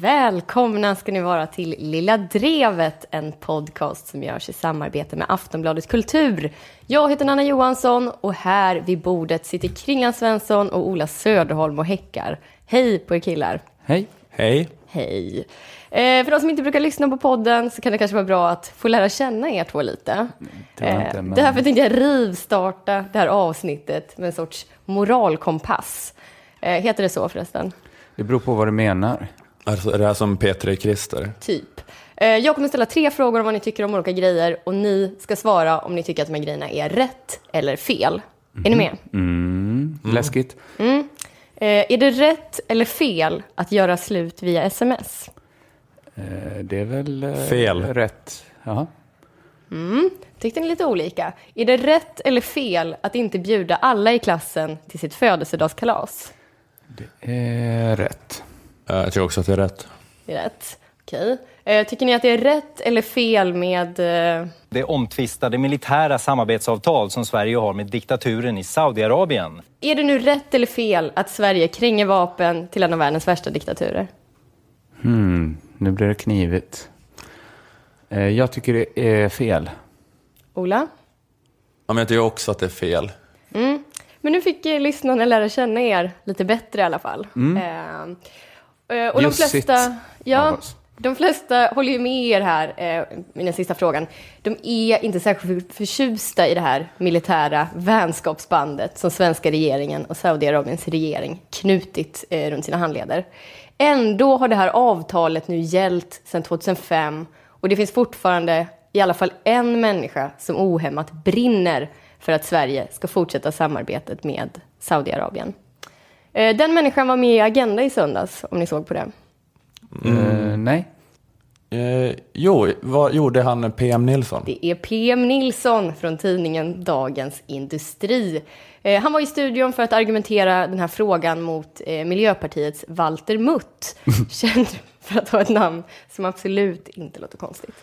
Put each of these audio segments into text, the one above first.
Välkomna ska ni vara till Lilla Drevet, en podcast som görs i samarbete med Aftonbladet Kultur. Jag heter Nanna Johansson och här vid bordet sitter Kringlan Svensson och Ola Söderholm och häckar. Hej på er killar! Hej! Hej! Hej! Eh, för de som inte brukar lyssna på podden så kan det kanske vara bra att få lära känna er två lite. Det inte, men- Därför tänkte jag rivstarta det här avsnittet med en sorts moralkompass. Eh, heter det så förresten? Det beror på vad du menar. Alltså, är det här som P3 Christer? Typ. Eh, Jag kommer ställa tre frågor om vad ni tycker om olika grejer och ni ska svara om ni tycker att de här grejerna är rätt eller fel. Är ni med? Mm. Läskigt. Eh, Är det rätt eller fel att göra slut via sms? Eh, Det är väl Fel. rätt. Jaha. Tyckte ni lite olika? Är det rätt eller fel att inte bjuda alla i klassen till sitt födelsedagskalas? Det är rätt. Eh, Jag tycker också att det är rätt. Det är rätt. Okej. Eh, Tycker ni att det är rätt eller fel med... eh, det omtvistade militära samarbetsavtal som Sverige har med diktaturen i Saudiarabien. Är det nu rätt eller fel att Sverige kränger vapen till en av världens värsta diktaturer? Hmm. Nu blir det knivigt. Jag tycker det är fel. Ola? Ja, men jag tycker också att det är fel. Men nu fick lyssnarna lära känna er lite bättre i alla fall. Eh, eh, och de Bjussigt flesta, ja, de flesta håller ju med er här, eh, med den sista frågan. De är inte särskilt förtjusta i det här militära vänskapsbandet som svenska regeringen och Saudiarabiens regering knutit eh, runt sina handleder. Ändå har det här avtalet nu gällt sedan 2005 och det finns fortfarande i alla fall en människa som ohämmat brinner för att Sverige ska fortsätta samarbetet med Saudiarabien. Eh, Den människan var med i Agenda i söndags, om ni såg på det. Eh, nej. Eh, jo, vad gjorde han PM Nilsson? Det är PM Nilsson från tidningen Dagens Industri. Eh, Han var i studion för att argumentera den här frågan mot eh, Miljöpartiets Walter Mutt, känd för att ha ett namn som absolut inte låter konstigt.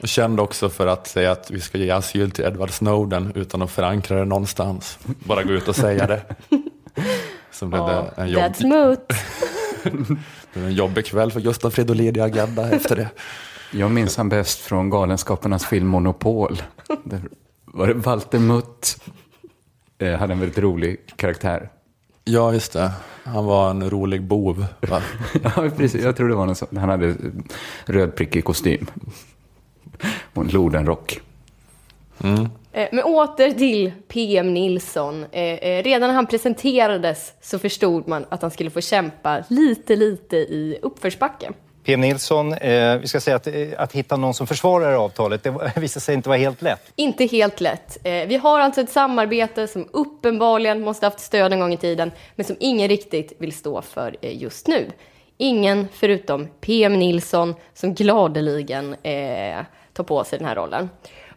Och känd också för att säga att vi ska ge asyl till Edward Snowden utan att förankra det någonstans. Bara gå ut och säga det. Så blev det en, jobb, That's Mutt. det blev en jobbig kväll för Gustav Fridolin i Agenda efter det. Jag minns han bäst från Galenskaparnas film Monopol. Där var det Walter Mutt. Eh, hade en väldigt rolig karaktär. Ja, just det. Han var en rolig bov. Va? Ja, precis. Jag tror det var någon sån. Han hade rödprickig kostym. Och en lodenrock. Eh, Men åter till PM Nilsson. Eh, eh, Redan när han presenterades så förstod man att han skulle få kämpa lite, lite i uppförsbacke. PM Nilsson, eh, vi ska säga att, eh, att hitta någon som försvarar avtalet, det visade sig inte vara helt lätt. Inte helt lätt. Eh, Vi har alltså ett samarbete som uppenbarligen måste haft stöd en gång i tiden, men som ingen riktigt vill stå för eh, just nu. Ingen förutom PM Nilsson som gladeligen eh, tar på sig den här rollen.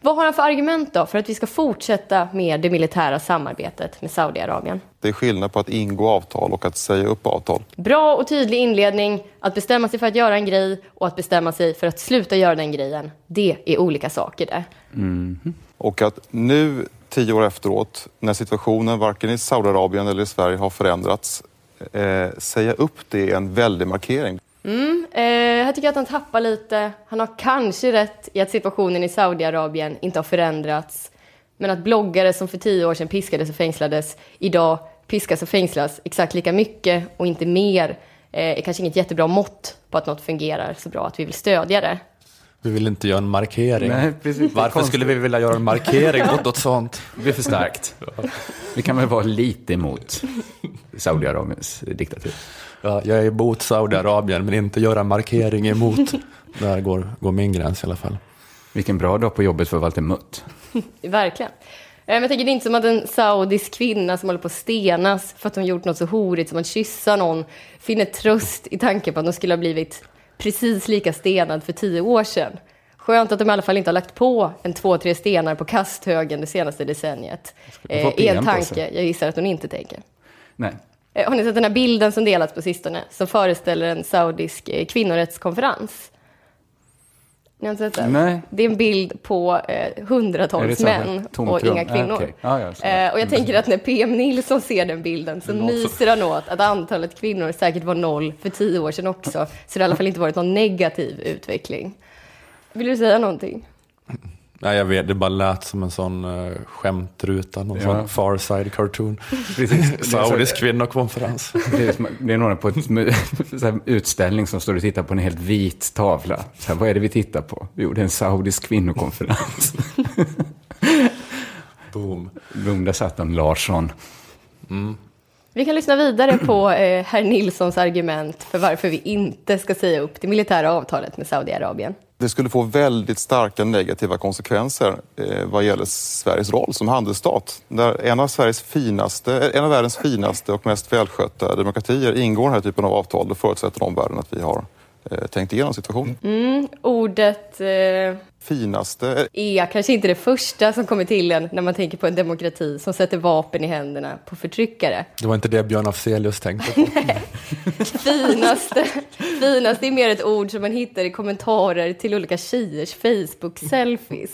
Vad har han för argument då för att vi ska fortsätta med det militära samarbetet med Saudiarabien? Det är skillnad på att ingå avtal och att säga upp avtal. Bra och tydlig inledning. Att bestämma sig för att göra en grej och att bestämma sig för att sluta göra den grejen. Det är olika saker det. Och att nu, tio år efteråt, när situationen varken i Saudiarabien eller i Sverige har förändrats, eh, säga upp det är en väldig markering. Eh, här tycker jag att han tappar lite. Han har kanske rätt i att situationen i Saudiarabien inte har förändrats. Men att bloggare som för tio år sedan piskades och fängslades idag piskas och fängslas exakt lika mycket och inte mer eh, är kanske inget jättebra mått på att något fungerar så bra att vi vill stödja det. Vi vill inte göra en markering. Nej, precis. Varför skulle vi vilja göra en markering mot något sånt? Det blir för starkt. Vi kan väl vara lite emot Saudiarabiens diktatur. Ja, jag är emot Saudiarabien, men inte göra markering emot. Där går, går min gräns i alla fall. Vilken bra dag på jobbet för Walter Mutt. Verkligen. Eh, Men jag tänker det är inte som att en saudisk kvinna som håller på att stenas för att hon gjort något så horigt som att kyssa någon finner tröst i tanken på att de skulle ha blivit precis lika stenad för tio år sedan. Skönt att de i alla fall inte har lagt på en två, tre stenar på kasthögen det senaste decenniet. Eh, en på tanke jag gissar att hon inte tänker. Nej. Eh, Har ni sett den här bilden som delats på sistone som föreställer en saudisk eh, kvinnorättskonferens? Ni har inte sett den? Nej. Det är en bild på eh, hundratals män och inga Ah, kvinnor. okej. Ah, ja, eh, och jag tänker att när PM Nilsson ser den bilden så myser han åt att antalet kvinnor säkert var noll för tio år sedan också. Så det har i alla fall inte varit någon negativ utveckling. Vill du säga någonting? Nej, jag vet, det bara lät som en sån uh, skämtruta, någon Ja. sån far side cartoon. Saudisk kvinnokonferens. Det är, som- det är några på en utställning som står och tittar på en helt vit tavla. Så här, vad är det vi tittar på? Jo, det är en saudisk kvinnokonferens. Boom. Boom, där satt en Larsson. Vi kan lyssna vidare på eh, herr Nilssons argument för varför vi inte ska säga upp det militära avtalet med Saudiarabien. Det skulle få väldigt starka negativa konsekvenser eh, vad gäller Sveriges roll som handelsstat. Där en av, Sveriges finaste, en av världens finaste och mest välskötta demokratier ingår den här typen av avtal, då förutsätter omvärlden att vi har eh, tänkt igenom situationen. Ordet eh, Finaste, eh, är kanske inte det första som kommer till en när man tänker på en demokrati som sätter vapen i händerna på förtryckare. Det var inte det Björn Afzelius tänkte på. Finaste, finaste är mer ett ord som man hittar i kommentarer till olika tjejers Facebook-selfies.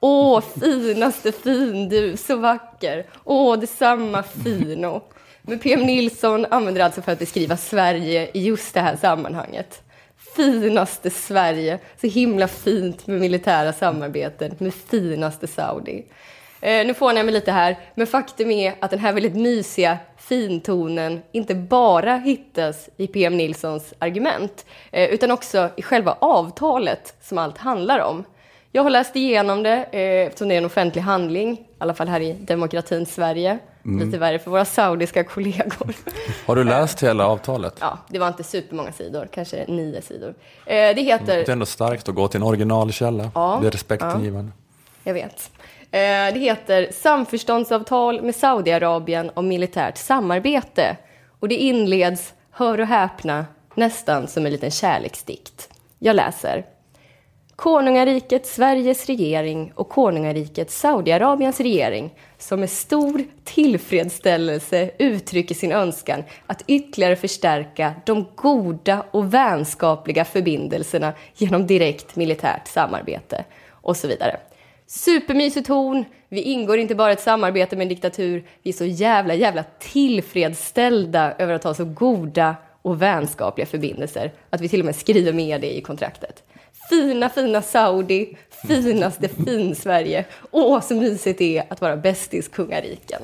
Åh, finaste fin du, så vacker. Åh, detsamma fino. Men PM Nilsson använder alltså för att beskriva Sverige i just det här sammanhanget. Finaste Sverige, så himla fint med militära samarbeten med finaste Saudi. Eh, nu får jag mig lite här, men faktum är att den här väldigt mysiga fintonen inte bara hittas i PM Nilssons argument, eh, utan också i själva avtalet som allt handlar om. Jag har läst igenom det eh, eftersom det är en offentlig handling, i alla fall här i demokratins Sverige. Lite värre för våra saudiska kollegor. Har du läst hela avtalet? ja, det var inte supermånga sidor, kanske nio sidor. Eh, det heter... Det är ändå starkt att gå till en originalkälla. Ja. Det är respektingivande. Jag vet. Eh, Det heter Samförståndsavtal med Saudiarabien om militärt samarbete. Och det inleds, hör och häpna, nästan som en liten kärleksdikt. Jag läser. Konungariket Sveriges regering och konungariket Saudiarabiens regering som med stor tillfredsställelse uttrycker sin önskan att ytterligare förstärka de goda och vänskapliga förbindelserna genom direkt militärt samarbete och så vidare. Supermysig ton. Vi ingår inte bara i ett samarbete med en diktatur. Vi är så jävla, jävla tillfredsställda över att ha så goda och vänskapliga förbindelser att vi till och med skriver med det i kontraktet. Fina, fina Saudi, finaste fin-Sverige. Åh, så mysigt det är att vara bästis kungariken.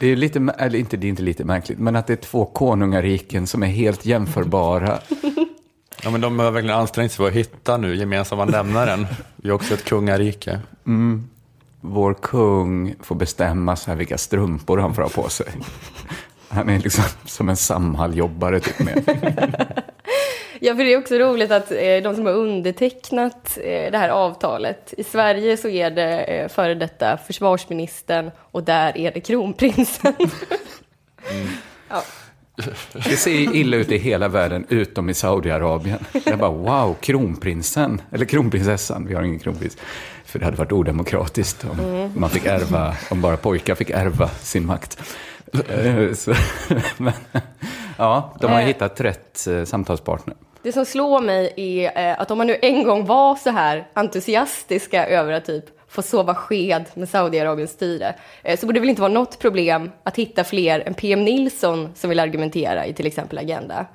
Det är lite, eller inte, det är inte lite märkligt, men att det är två konungariken som är helt jämförbara. Ja, men de har verkligen ansträngt sig för att hitta nu gemensamma nämnaren. Vi är också ett kungarike. Vår kung får bestämma så här vilka strumpor han får ha på sig. Han är liksom som en Samhall-jobbare typ med. Ja, för det är också roligt att eh, de som har undertecknat eh, det här avtalet, i Sverige så är det eh, före detta försvarsministern och där är det kronprinsen. ja. Det ser illa ut i hela världen utom i Saudiarabien. Jag bara wow, kronprinsen, eller kronprinsessan, vi har ingen kronprins. För det hade varit odemokratiskt om man fick ärva, om bara pojkar fick ärva sin makt. Så, men, ja, de har hittat rätt samtalspartner. Det som slår mig är eh, att om man nu en gång var så här entusiastiska över att typ få sova sked med Saudiarabiens styre, eh, så borde det väl inte vara något problem att hitta fler än PM Nilsson som vill argumentera i till exempel Agenda.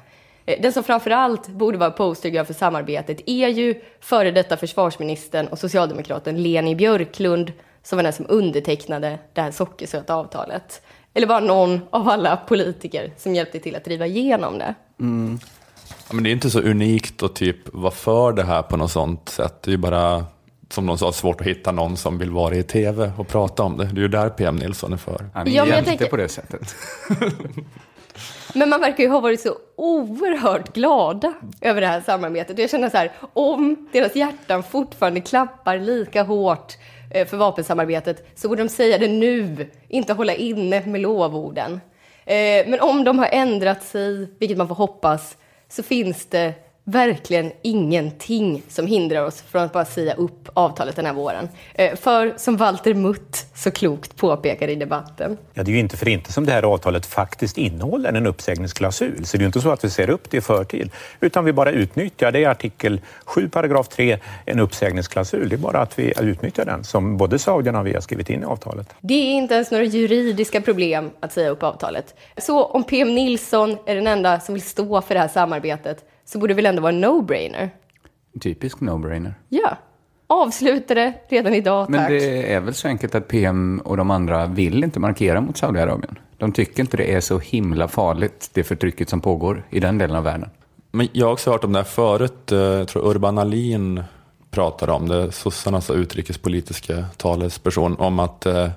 Eh, den som framför allt borde vara postergirl för samarbetet är ju före detta försvarsministern och socialdemokraten Leni Björklund som var den som undertecknade det här sockersöta avtalet. Eller bara någon av alla politiker som hjälpte till att driva igenom det. Mm men det är inte så unikt att typ vara för det här på något sånt sätt. Det är ju bara, som de sa, svårt att hitta någon som vill vara i tv och prata om det. Det är ju där PM Nilsson är för. Han är Ja, men jag hjälte tänker- på det sättet. Men man verkar ju ha varit så oerhört glada över det här samarbetet. Och jag känner så här, om deras hjärtan fortfarande klappar lika hårt eh, för vapensamarbetet så borde de säga det nu, inte hålla inne med lovorden. Eh, Men om de har ändrat sig, vilket man får hoppas, så finns det verkligen ingenting som hindrar oss från att bara säga upp avtalet den här våren. Eh, För som Walter Mutt så klokt påpekade i debatten, Ja, det är ju inte för inte som det här avtalet faktiskt innehåller en uppsägningsklausul. Så det är ju inte så att vi ser upp det i förtid, utan vi bara utnyttjar. Det är artikel 7, paragraf 3, en uppsägningsklausul. Det är bara att vi utnyttjar den, som både saudierna och vi har skrivit in i avtalet. det är inte ens några juridiska problem att säga upp avtalet. Så om PM Nilsson är den enda som vill stå för det här samarbetet så borde det väl ändå vara en no-brainer? Typisk no-brainer. Ja, avsluta det redan idag tack. Men det är väl så enkelt att PM och de andra vill inte markera mot Saudiarabien. De tycker inte det är så himla farligt, det förtrycket som pågår i den delen av världen. Men jag har också hört om det här förut. eh, Jag tror Urban Ahlin pratade om det, sossarnas utrikespolitiska talesperson, om att, eh,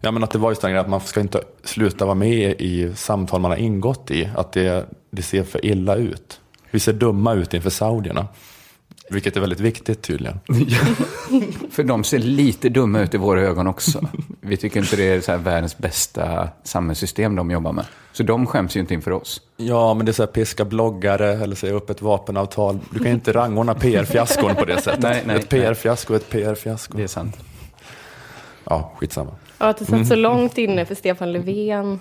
ja, men att det var just den grejen att man ska inte sluta vara med i samtal man har ingått i, att det, det ser för illa ut. Vi ser dumma ut inför saudierna. Vilket är väldigt viktigt tydligen. För de ser lite dumma ut i våra ögon också. Vi tycker inte det är så här världens bästa samhällssystem de jobbar med. Så de skäms ju inte inför oss. Ja, men det är så här piska bloggare eller säga upp ett vapenavtal. Du kan ju inte rangordna PR-fiaskon på det sättet. Nej, nej, ett PR-fiasko, ett PR-fiasko. Det är sant. Ja, skitsamma. Och att det satt så långt inne för Stefan Löfven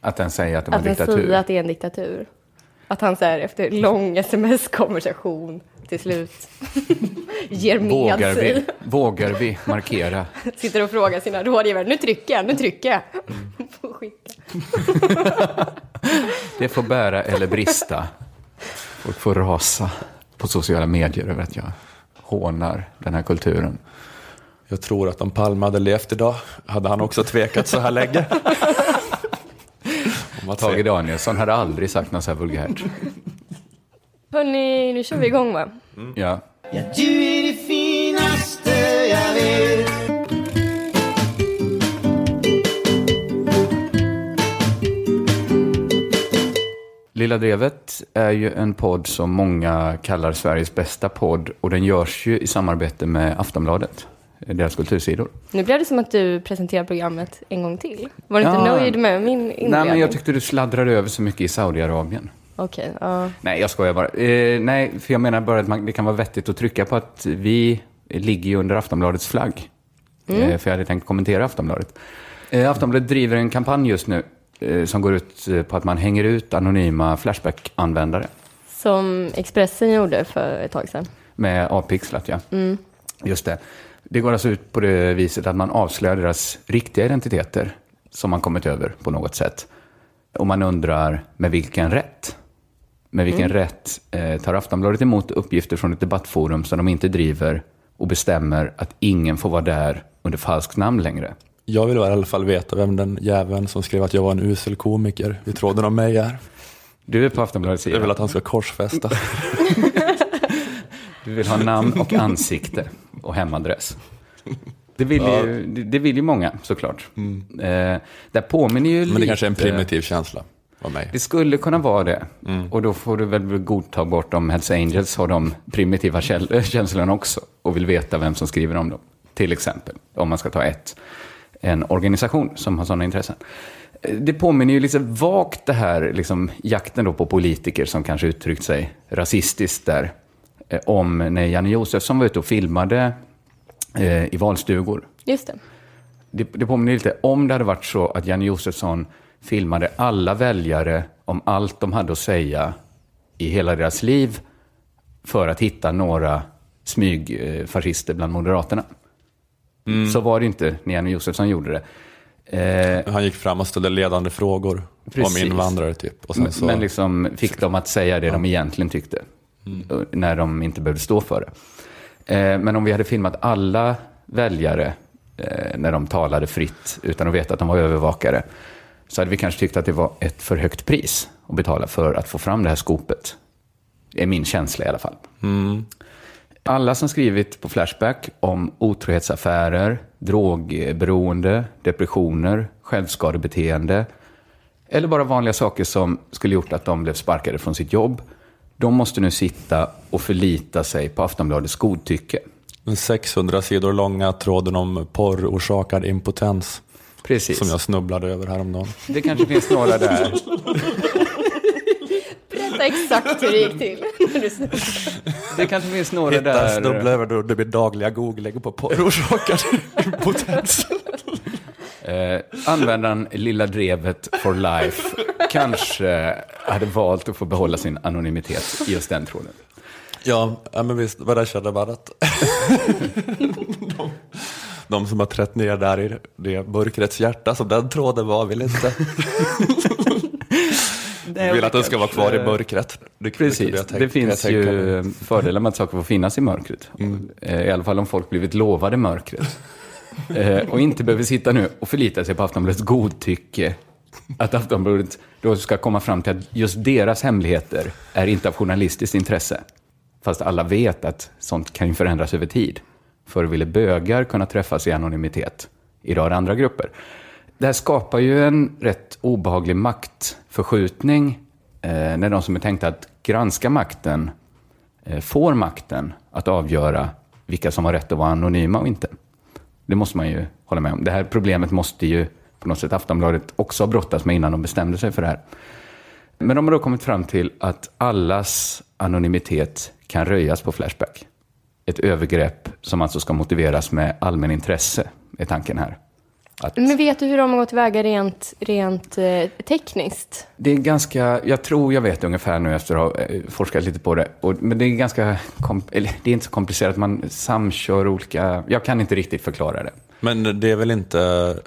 Att den säger att det var att en diktatur. säger att det är en diktatur. Att han så här, efter lång sms-konversation till slut ger med Vågar sig. vi, vågar vi markera? Sitter och frågar sina rådgivare, nu trycker jag, nu trycker jag. Får skicka. Det får bära eller brista. Folk får rasa på sociala medier över att jag hånar den här kulturen. Jag tror att om Palme hade levt idag hade han också tvekat så här länge. Att Tage Danielsson hade aldrig sagt något så här vulgärt. Hörni, nu kör vi igång va? Ja. Ja, du är det finaste jag vet Lilla Drevet är ju en podd som många kallar Sveriges bästa podd och den görs ju i samarbete med Aftonbladet, deras kultursidor. Nu blev det som att du presenterar programmet en gång till. Var du inte Ja. nöjd med min inledning? Nej, men jag tyckte du sladdrade över så mycket i Saudiarabien. Okej, ja. Nej, jag skojar bara. Eh, nej, för jag menar bara att man, det kan vara vettigt att trycka på att vi ligger ju under Aftonbladets flagg. Eh, för jag hade tänkt kommentera Aftonbladet. Eh, Aftonbladet driver en kampanj just nu eh, som går ut eh, på att man hänger ut anonyma Flashback-användare Som Expressen gjorde för ett tag sedan. med avpixlat. Ja. Just det. Det går alltså ut på det viset att man avslöjar deras riktiga identiteter som man kommit över på något sätt. Och man undrar med vilken rätt? Med vilken rätt eh, tar Aftonbladet emot uppgifter från ett debattforum som de inte driver och bestämmer att ingen får vara där under falskt namn längre? Jag vill i alla fall veta vem den jäveln som skrev att jag var en usel komiker vid tråden om mig är. Du är på Aftonbladets Jag vill sida. att han ska korsfästa. Du vill ha namn och ansikte och hemadress. Det vill, ju, det, det vill ju många såklart. Eh, där påminner ju Men det lite... kanske är en primitiv känsla av mig. Det skulle kunna vara det. Mm. Och då får du väl godta bort om Hells Angels har de primitiva känslorna också och vill veta vem som skriver om dem. Till exempel, om man ska ta ett. En organisation som har sådana intressen. Eh, Det påminner ju lite vagt det här, liksom, jakten då på politiker som kanske uttryckt sig rasistiskt där. Eh, om när Janne Josefsson var ute och filmade eh, i valstugor. Just det. Det, det påminner lite om det hade varit så att Janne Josefsson filmade alla väljare om allt de hade att säga i hela deras liv för att hitta några smygfascister bland Moderaterna. Så var det inte när Janne Josefsson gjorde det. Eh, Han gick fram och ställde ledande frågor Precis. om invandrare typ. Och sen men, så, men liksom fick dem att säga det de egentligen tyckte. När de inte behövde stå för det. Eh, men om vi hade filmat alla väljare eh, när de talade fritt utan att veta att de var övervakare. Så hade vi kanske tyckt att det var ett för högt pris att betala för att få fram det här skopet. Det är min känsla i alla fall. Alla som skrivit på Flashback om otrohetsaffärer, drogberoende, depressioner, självskadebeteende eller bara vanliga saker som skulle gjort att de blev sparkade från sitt jobb. De måste nu sitta och förlita sig på Aftonbladets godtycke. den 600 sidor långa tråden om porrorsakad impotens. Precis. Som jag snubblade över häromdagen. Det kanske finns några där. berätta exakt hur det gick till. Det kanske finns några Hitta där... snubbla över då det blir dagliga googling på porrorsakar impotens. Eh, användaren Lilla Drevet for Life kanske hade valt att få behålla sin anonymitet i just den tråden. Ja, ja, men visst, vad där kände man att de, de som har trätt ner där i det mörkrets hjärta som den tråden var vill inte. vill att den ska vara kvar i mörkret. Det, Precis, jag tänkt- det finns ju fördelar med att saker får finnas i mörkret. Eh, I alla fall om folk blivit lovade mörkret. Eh, och inte behöver sitta nu och förlita sig på Aftonbladets godtycke. Att Aftonbladet då ska komma fram till att just deras hemligheter är inte av journalistiskt intresse. Fast alla vet att sånt kan ju förändras över tid. Förr ville bögar kunna träffas i anonymitet. Idag är det andra grupper. Det här skapar ju en rätt obehaglig maktförskjutning eh, när de som är tänkta att granska makten eh, får makten att avgöra vilka som har rätt att vara anonyma och inte. Det måste man ju hålla med om. Det här problemet måste ju på något sätt Aftonbladet också ha brottats med innan de bestämde sig för det här. Men de har då kommit fram till att allas anonymitet kan röjas på Flashback. Ett övergrepp som alltså ska motiveras med allmän intresse, är tanken här. Att Men vet du hur de har gått tillväga rent, rent eh, tekniskt? det är ganska, jag tror jag vet ungefär nu efter att ha eh, forskat lite på det. Och, men det är ganska, eller det är inte så komplicerat, man samkör olika, jag kan inte riktigt förklara det. Men det är väl inte,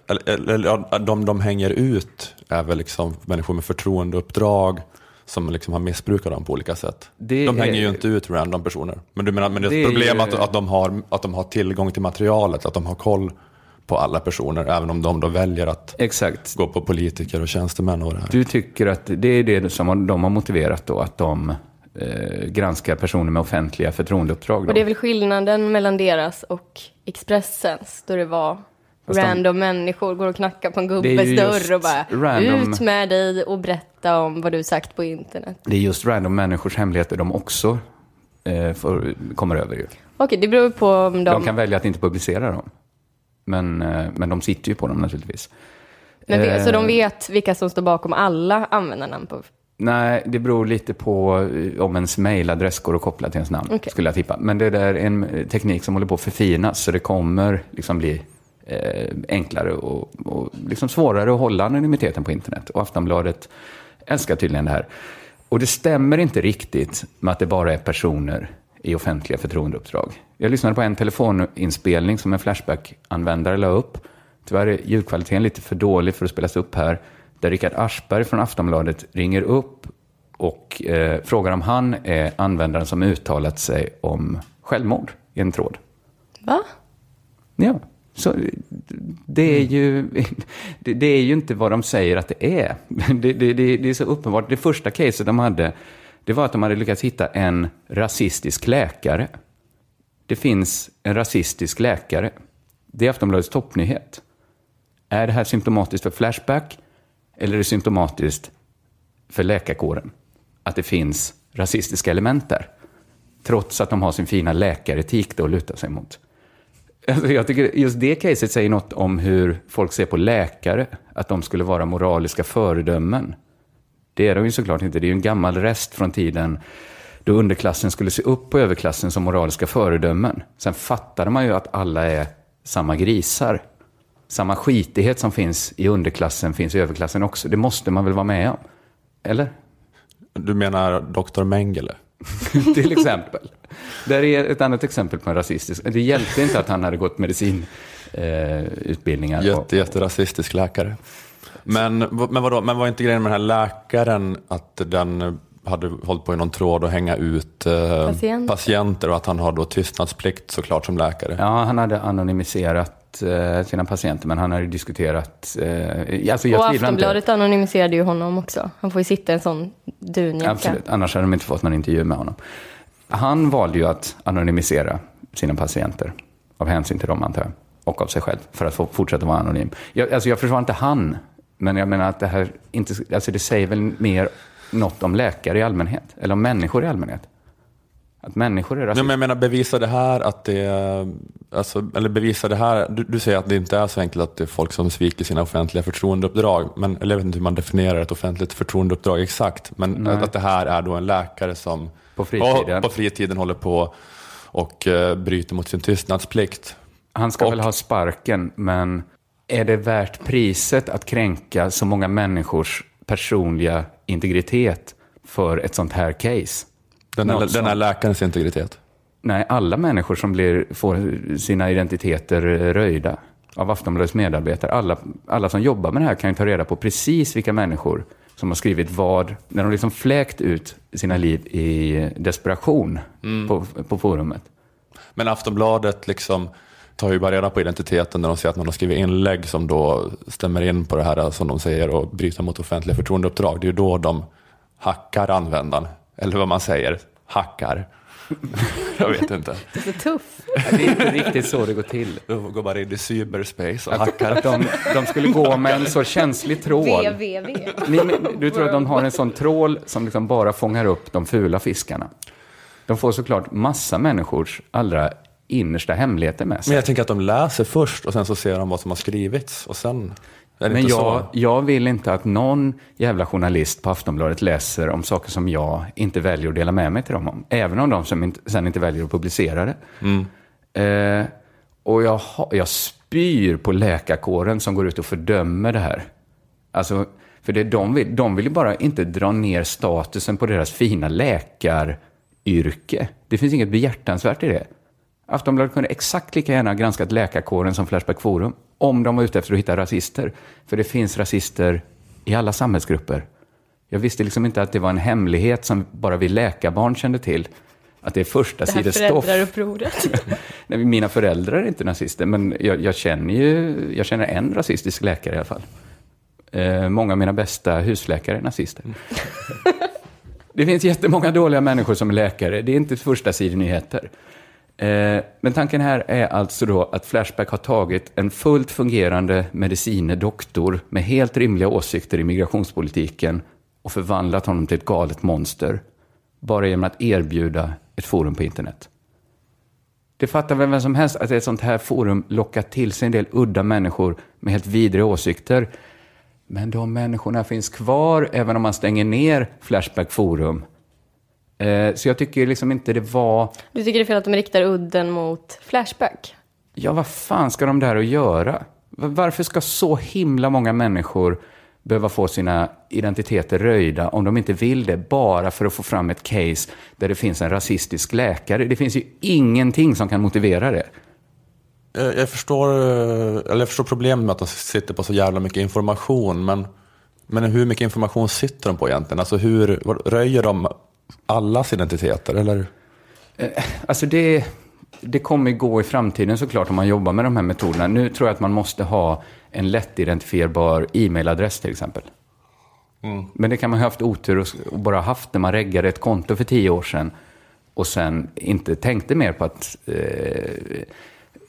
eller, eller de de hänger ut är väl liksom människor med förtroendeuppdrag som liksom har missbrukat dem på olika sätt. Det de hänger är- ju inte ut random personer. Men du menar, men det är ett är problem ju- att, att, de har, att de har tillgång till materialet, att de har koll på alla personer, även om de då väljer att Exakt. gå på politiker och tjänstemän och det här. Du tycker att det är det som de har motiverat då, att de eh, granskar personer med offentliga förtroendeuppdrag. Då. Och det är väl skillnaden mellan deras och Expressens, då det var Fast de- random människor går och knackar på en gubbes dörr och bara random- ut med dig och berätta om vad du sagt på internet. Det är just random människors hemligheter de också eh, får, kommer över ju. Okej, det beror på om de... De kan välja att inte publicera dem. Men, eh, men de sitter ju på dem naturligtvis. men vet, så Eh, de vet vilka som står bakom alla användarnamn på... Nej, det beror lite på eh, om ens mailadress går att koppla till ens namn, Okej. skulle jag tippa. Men det där är en eh, teknik som håller på att förfinas, så det kommer liksom bli eh, enklare och, och liksom svårare att hålla anonymiteten på internet. Och Aftonbladet älskar tydligen det här. Och det stämmer inte riktigt med att det bara är personer i offentliga förtroendeuppdrag. Jag lyssnade på en telefoninspelning som en Flashback-användare la upp. Tyvärr är ljudkvaliteten lite för dålig för att spelas upp här. Där Richard Aschberg från Aftonbladet ringer upp och eh, frågar om han är användaren som uttalat sig om självmord i en tråd. Va? Ja, så det är ju, det, det är ju inte vad de säger att det är. Det, det, det, det är så uppenbart. Det första caset de hade, det var att de hade lyckats hitta en rasistisk läkare. Det finns en rasistisk läkare. Det är Aftonbladets toppnyhet. Är det här symptomatiskt för Flashback eller är det symptomatiskt för läkarkåren? Att det finns rasistiska element där. Trots att de har sin fina läkaretik då att luta sig mot. Alltså jag tycker just det caset säger något om hur folk ser på läkare. Att de skulle vara moraliska föredömen. Det är de ju såklart inte. Det är ju en gammal rest från tiden då underklassen skulle se upp på överklassen som moraliska föredömen. Sen fattade man ju att alla är samma grisar. Samma skitighet som finns i underklassen finns i överklassen också. Det måste man väl vara med om? Eller? Du menar Dr. Mengele? Till exempel. Där är ett annat exempel på en rasistisk. Det hjälpte inte att han hade gått medicinutbildningar. Eh. Jätte, jätterasistisk läkare. Men, men, vadå, men var inte grejen med den här läkaren att den hade hållit på i någon tråd och hänga ut eh, Patienter. patienter och att han har då tystnadsplikt såklart som läkare? Ja, han hade anonymiserat eh, sina patienter, men han hade diskuterat... Eh, alltså jag och tvivlar inte. Aftonbladet anonymiserade ju honom också. Han får ju sitta i en sån dunjacka. Absolut, annars hade de inte fått någon intervju med honom. Han valde ju att anonymisera sina patienter, av hänsyn till dem antar jag, och av sig själv, för att få fortsätta vara anonym. Jag, alltså jag försvarar inte han, men jag menar att det här inte, alltså det säger väl mer något om läkare i allmänhet, eller om människor i allmänhet. Att människor är rasister. men jag menar, bevisa det här att det är, alltså, eller bevisa det här, du, du säger att det inte är så enkelt att det är folk som sviker sina offentliga förtroendeuppdrag, men, eller jag vet inte hur man definierar ett offentligt förtroendeuppdrag exakt, men att, att det här är då en läkare som På fritiden. Ja, på fritiden håller på och eh, bryter mot sin tystnadsplikt. Han ska Och- väl ha sparken, men är det värt priset att kränka så många människors personliga integritet för ett sånt här case? Den, Något är, den här läkarens integritet. Nej, alla människor som blir, får sina identiteter eh, röjda av Aftonbladets medarbetare, alla, alla som jobbar med det här kan ju ta reda på precis vilka människor som har skrivit vad, när de liksom fläkt ut sina liv i desperation på, på forumet. Men Aftonbladet liksom tar ju bara reda på identiteten när de ser att någon har skrivit inlägg som då stämmer in på det här som de säger och bryter mot offentliga förtroendeuppdrag. Det är ju då de hackar användaren. Eller vad man säger, hackar. Jag vet inte. Det är så tuff. Det är inte riktigt så det går till. De går bara in i cyberspace och hackar. att de, de skulle gå med en så känslig trål. VVV. Du tror att de har en sån trål som liksom bara fångar upp de fula fiskarna? De får såklart massa människors allra innersta hemligheter med sig. Men jag tänker att de läser först och sen så ser de vad som har skrivits och sen Men jag, jag vill inte att någon jävla journalist på Aftonbladet läser om saker som jag inte väljer att dela med mig till dem om. Även om de som inte, sen inte väljer att publicera det. Eh, och jag, jag spyr på läkarkåren som går ut och fördömer det här. Alltså, för det de vill, de vill ju bara inte dra ner statusen på deras fina läkaryrke. Det finns inget behjärtansvärt i det. Aftonbladet kunde exakt lika gärna ha granskat läkarkåren som Flashback Forum. Om de var ute efter att hitta rasister. För det finns rasister i alla samhällsgrupper. Jag visste liksom inte att det var en hemlighet som bara vi läkarbarn kände till. Att det är första Det här föräldraupproret. Nej, mina föräldrar är inte nazister, men jag, jag känner ju jag känner en rasistisk läkare i alla fall. Eh, många av mina bästa husläkare är nazister. det finns jättemånga dåliga människor som är läkare. Det är inte första nyheter. Eh, men tanken här är alltså då att Flashback har tagit en fullt fungerande medicinedoktor med helt rimliga åsikter i migrationspolitiken och förvandlat honom till ett galet monster. Bara genom att erbjuda ett forum på internet. Det fattar väl vem som helst att ett sånt här forum lockar till sig en del udda människor med helt vidriga åsikter. Men de människorna finns kvar även om man stänger ner Flashback Forum. Eh, så jag tycker liksom inte det var... Du tycker det är fel att de riktar udden mot Flashback? Ja, vad fan ska de där att göra? Va- Varför ska så himla många människor behöva få sina identiteter röjda om de inte vill det, bara för att få fram ett case där det finns en rasistisk läkare? Det finns ju ingenting som kan motivera det. Jag, jag, förstår, eh, eller jag förstår problemet med att de sitter på så jävla mycket information, men, men hur mycket information sitter de på egentligen? Alltså hur, röjer de allas identiteter? Eller? Alltså det, det kommer gå i framtiden såklart om man jobbar med de här metoderna. Nu tror jag att man måste ha en lättidentifierbar e-mailadress till exempel. Men det kan man ha haft otur och bara haft när man reggade ett konto för tio år sedan och sen inte tänkte mer på att eh,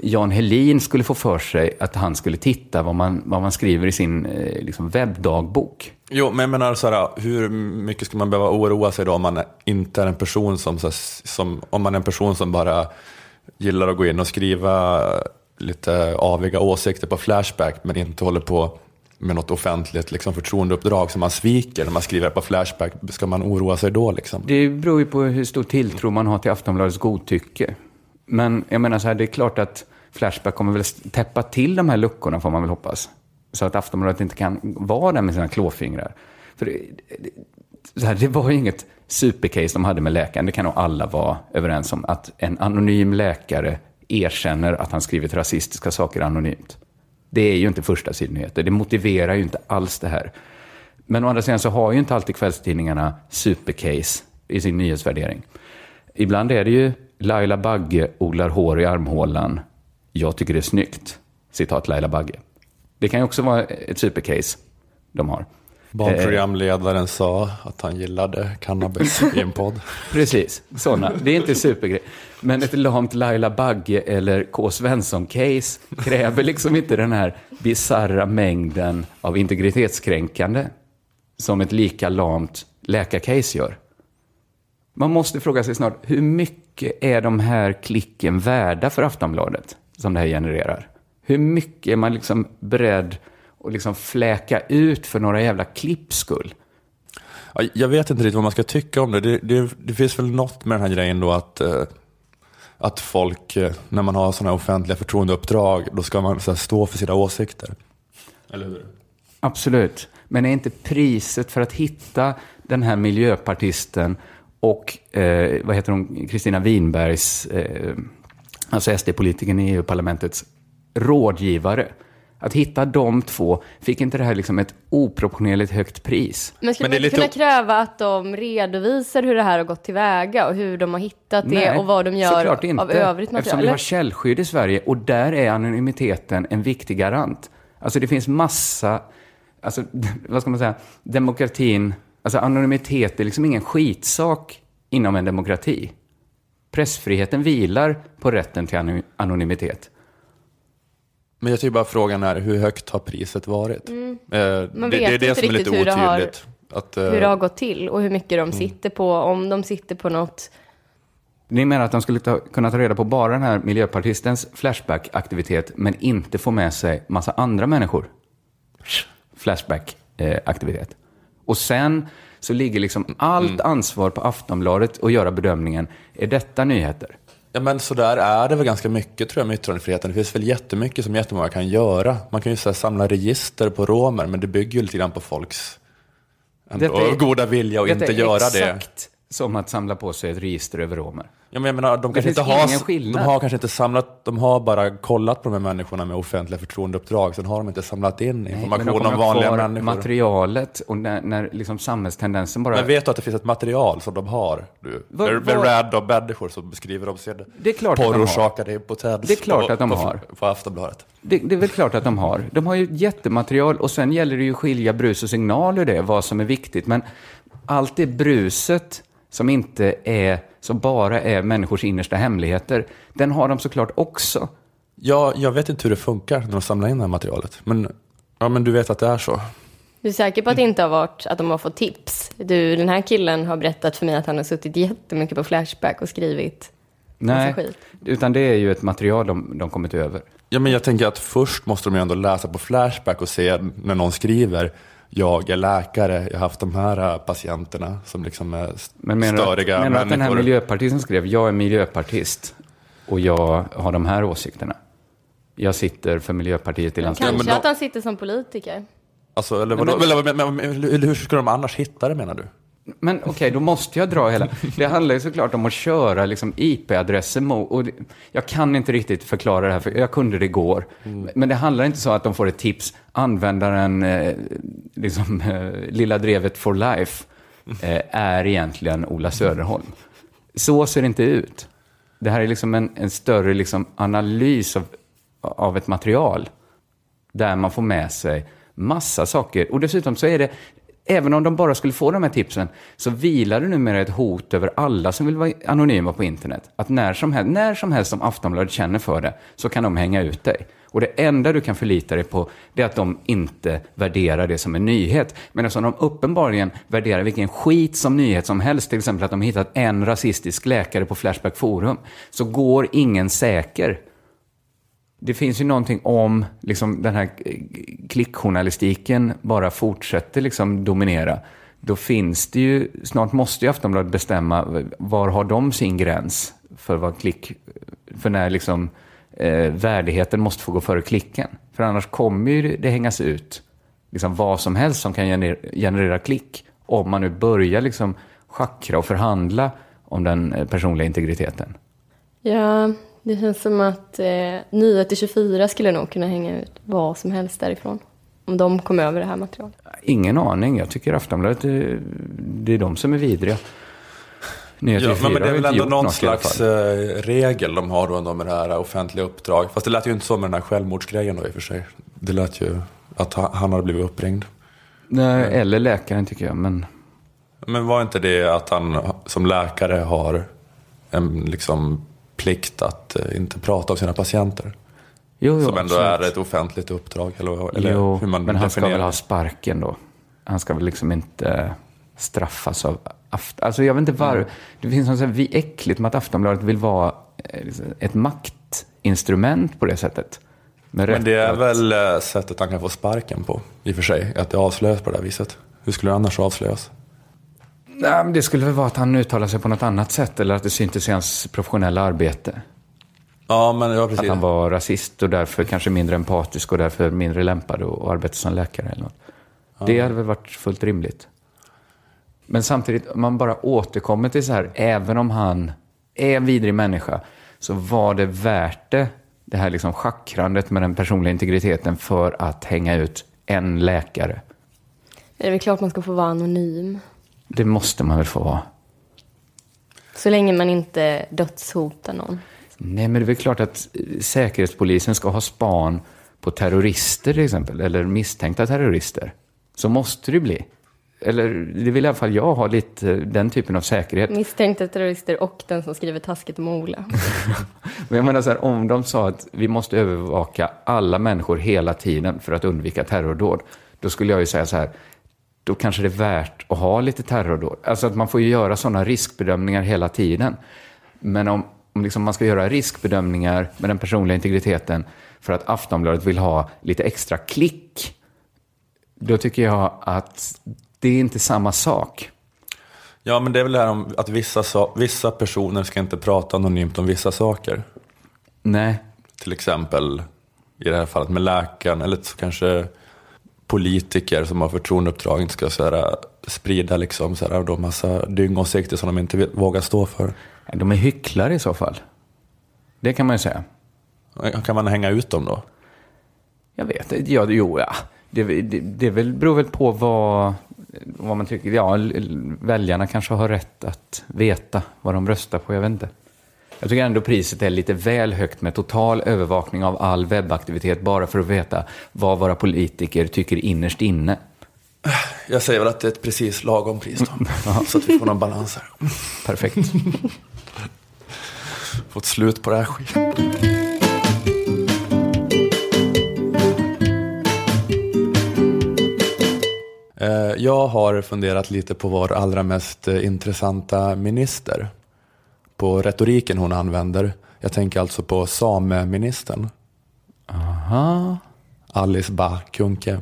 Jan Helin skulle få för sig att han skulle titta vad man, vad man skriver i sin eh, liksom webbdagbok. Jo, men jag menar så här, hur mycket ska man behöva oroa sig då om man inte är en person som, så här, som om man är en person som bara gillar att gå in och skriva lite aviga åsikter på Flashback men inte håller på med något offentligt liksom, förtroendeuppdrag som man sviker när man skriver på Flashback. Ska man oroa sig då liksom? Det beror ju på hur stor tilltro man har till Aftonbladets godtycke. Men jag menar så här, det är klart att Flashback kommer väl täppa till de här luckorna får man väl hoppas. Så att Aftonbladet inte kan vara där med sina klåfingrar. För det, det, här, det var ju inget supercase de hade med läkaren. Det kan nog alla vara överens om. Att en anonym läkare erkänner att han skrivit rasistiska saker anonymt. Det är ju inte första sidnyheter. Det motiverar ju inte alls det här. Men å andra sidan så har ju inte alltid kvällstidningarna supercase i sin nyhetsvärdering. Ibland är det ju Laila Bagge odlar hår i armhålan. Jag tycker det är snyggt. Citat Laila Bagge. Det kan ju också vara ett supercase de har. Barnprogramledaren sa att han gillade cannabis i en podd. Precis, sådana. Det är inte supergrej. Men ett lamt Laila Bagge eller K. Svensson-case kräver liksom inte den här bisarra mängden av integritetskränkande som ett lika lamt läkarcase gör. Man måste fråga sig snart, hur mycket mycket är de här klicken värda för Aftonbladet som det här genererar? Hur mycket är man liksom beredd att liksom fläka ut för några jävla klipps skull? Ja, Jag vet inte riktigt vad man ska tycka om det. Det, det, det finns väl något med den här grejen då att, eh, att folk, eh, när man har sådana här offentliga förtroendeuppdrag, då ska man så här, stå för sina åsikter. Eller hur? Absolut. Men är inte priset för att hitta den här miljöpartisten och, eh, vad heter hon, Kristina Winbergs, eh, alltså SD-politikern i EU-parlamentets rådgivare, att hitta de två, fick inte det här liksom ett oproportionerligt högt pris? Men skulle Men det man inte lite- kunna kräva att de redovisar hur det här har gått tillväga och hur de har hittat det Nej, och vad de gör inte. av övrigt Eftersom material? vi har källskydd i Sverige och där är anonymiteten en viktig garant. Alltså det finns massa, alltså vad ska man säga, demokratin, alltså anonymitet är liksom ingen skitsak inom en demokrati. Pressfriheten vilar på rätten till ano- anonymitet. Men jag tycker bara frågan är, hur högt har priset varit? Eh, Man det, vet det är det inte som är lite det har- otydligt. Att, eh, Hur det har gått till och hur mycket Mm. de sitter på, om de sitter på något. Ni menar att de skulle ta, kunna ta reda på bara den här miljöpartistens Flashback-aktivitet, men inte få med sig massa andra människor? Flashback-aktivitet. Och sen så ligger liksom allt ansvar på Aftonbladet att göra bedömningen, är detta nyheter? Ja men så där är det väl ganska mycket tror jag med yttrandefriheten. Det finns väl jättemycket som jättemånga kan göra. Man kan ju så här, samla register på romer, men det bygger ju lite grann på folks är- goda vilja att inte göra det. exakt som att samla på sig ett register över romer. Ja, men jag menar, de, kanske inte har, de har kanske inte samlat, de har bara kollat på de här människorna med offentliga förtroendeuppdrag, sen har de inte samlat in information kommer om vanliga människor. materialet och när, när liksom samhällstendensen bara... Men vet du att det finns ett material som de har? Du, Vad- med, rad av människor som beskriver dem sedan. Det är klart. Porrorsakade impotens. Det är klart på, att de på, har. På Aftonbladet. Det, det är väl klart att de har. De har ju ett jättematerial och sen gäller det ju att skilja brus och signal ur det, vad som är viktigt. Men allt det bruset som inte är, som bara är människors innersta hemligheter, den har de såklart också. Ja, jag vet inte hur det funkar när de samlar in det här materialet. Men, ja, men du vet att det är så. Du är säker på att det inte har varit att de har fått tips? Du, den här killen har berättat för mig att han har suttit jättemycket på Flashback och skrivit Nej, skit. utan det är ju ett material de, de kommit över. Ja, men jag tänker att först måste de ju ändå läsa på Flashback och se när någon skriver jag är läkare, jag har haft de här äh, patienterna som liksom är Men menar du att, störiga menar du att den här miljöpartisten skrev, jag är miljöpartist och jag har de här åsikterna. Jag sitter för Miljöpartiet i landstinget. Kanske men då- att han sitter som politiker. Alltså, eller, vadå, men, men, men, hur hur ska de annars hitta det menar du? Men okej, då måste jag dra hela. Det handlar ju såklart om att köra liksom IP-adresser mot... Och det, jag kan inte riktigt förklara det här, för jag kunde det igår. Men det handlar inte så att de får ett tips. Användaren, eh, liksom, eh, lilla drevet for life, eh, är egentligen Ola Söderholm. Så ser det inte ut. Det här är liksom en, en större liksom analys av, av ett material där man får med sig massa saker. Och dessutom så är det, även om de bara skulle få de här tipsen, så vilar det numera ett hot över alla som vill vara anonyma på internet. Att när som helst, när som helst som Aftonbladet känner för det, så kan de hänga ut dig. Och det enda du kan förlita dig på, det är att de inte värderar det som en nyhet. Men eftersom de uppenbarligen värderar vilken skit som nyhet som helst, till exempel att de har hittat en rasistisk läkare på Flashback Forum, så går ingen säker det finns ju någonting om liksom, den här klickjournalistiken bara fortsätter liksom dominera. Då finns det ju, snart måste ju Aftonbladet bestämma var har de sin gräns för vad klick, för när liksom eh, värdigheten måste få gå före klicken. För annars kommer ju det hängas ut liksom vad som helst som kan gener- generera klick om man nu börjar liksom schackra och förhandla om den eh, personliga integriteten. Ja, det känns som att eh, Nyheter 24 skulle nog kunna hänga ut vad som helst därifrån. Om de kom över det här materialet. Ingen aning. Jag tycker Aftonbladet, eh, det är de som är vidriga. Nyheter Ja, 24 men det är väl ändå någon något slags eh, regel de har då ändå med det här offentliga uppdrag. Fast det lät ju inte så med den här självmordsgrejen då i och för sig. Det lät ju att han, han hade blivit uppringd. Nej, eller läkaren tycker jag, men... Men var inte det att han som läkare har en liksom plikt att eh, inte prata om sina patienter? Jo, jo, som ändå absolut. är ett offentligt uppdrag? Eller, eller jo, hur man men han ska väl ha sparken då. Han ska väl liksom inte straffas av Aftonbladet. Alltså jag vet inte varför. Det finns något så här äckligt med att Aftonbladet vill vara eh, ett maktinstrument på det sättet. Men det är väl eh, sättet han kan få sparken på, i och för sig. Att det avslöjas på det här viset. Hur skulle det annars avslöjas? Nej, men det skulle väl vara att han uttalar sig på något annat sätt eller att det syntes i hans professionella arbete. Ja, men ja, precis. Att han var rasist och därför kanske mindre empatisk och därför mindre lämpad att arbeta som läkare eller något. Det hade väl varit fullt rimligt. Men samtidigt, om man bara återkommer till så här, även om han är en vidrig människa, så var det värt det, det här liksom schackrandet med den personliga integriteten för att hänga ut en läkare. Det är väl klart man ska få vara anonym. Det måste man väl få vara. Så länge man inte dödshotar någon. Nej, men det är väl klart att eh, Säkerhetspolisen ska ha span på terrorister till exempel, eller misstänkta terrorister. Så måste det bli. Eller det vill i alla fall jag ha lite eh, den typen av säkerhet. Misstänkta terrorister och den som skriver taskigt om Ola. Men jag menar så här, om de sa att vi måste övervaka alla människor hela tiden för att undvika terrordåd, då skulle jag ju säga så här, då kanske det är värt att ha lite terrordåd. Alltså att man får ju göra sådana riskbedömningar hela tiden. Men om, om liksom man ska göra riskbedömningar med den personliga integriteten för att Aftonbladet vill ha lite extra klick, då tycker jag att det är inte samma sak. Ja, men det är väl det här om att vissa, sa- vissa personer ska inte prata anonymt om vissa saker. Nej, Till exempel i det här fallet med läkaren, eller så kanske politiker som har förtroendeuppdrag inte ska så här, sprida liksom, så här, då massa dyngåsikter som de inte vågar stå för. de är hycklare i så fall. Det kan man ju säga. Kan man hänga ut dem då? Jag vet inte. Ja, jo, ja. Det, det, det väl, beror väl på vad, vad man tycker. Ja, väljarna kanske har rätt att veta vad de röstar på. Jag vet inte. Jag tycker ändå priset är lite väl högt med total övervakning av all webbaktivitet bara för att veta vad våra politiker tycker innerst inne. Jag säger väl att det är ett precis lagom pris då. så att vi får någon balans här. Perfekt. Fått slut på det här skiten. Eh, Jag har funderat lite på vår allra mest eh, intressanta minister. På retoriken hon använder. Jag tänker alltså på sameministern. Aha. Alice Bah Kuhnke.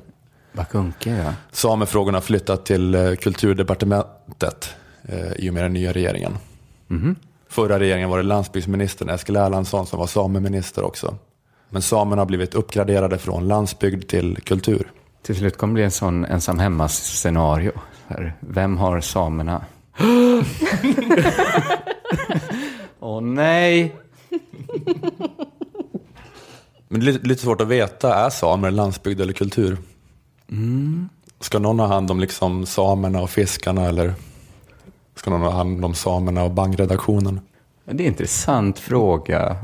Bakunke, ja. Samefrågorna har flyttat till eh, kulturdepartementet eh, i och med den nya regeringen. Förra regeringen var det landsbygdsministern Eskil Erlandsson som var sameminister också. Men samerna har blivit uppgraderade från landsbygd till kultur. Till slut kommer det bli en sån ensam hemma-scenario. Vem har samerna? Åh nej! Men det är lite, svårt att veta, är samer landsbygd eller kultur? Ska någon ha hand om liksom samerna och fiskarna eller ska någon ha hand om samerna och bankredaktionen? Det är en intressant fråga.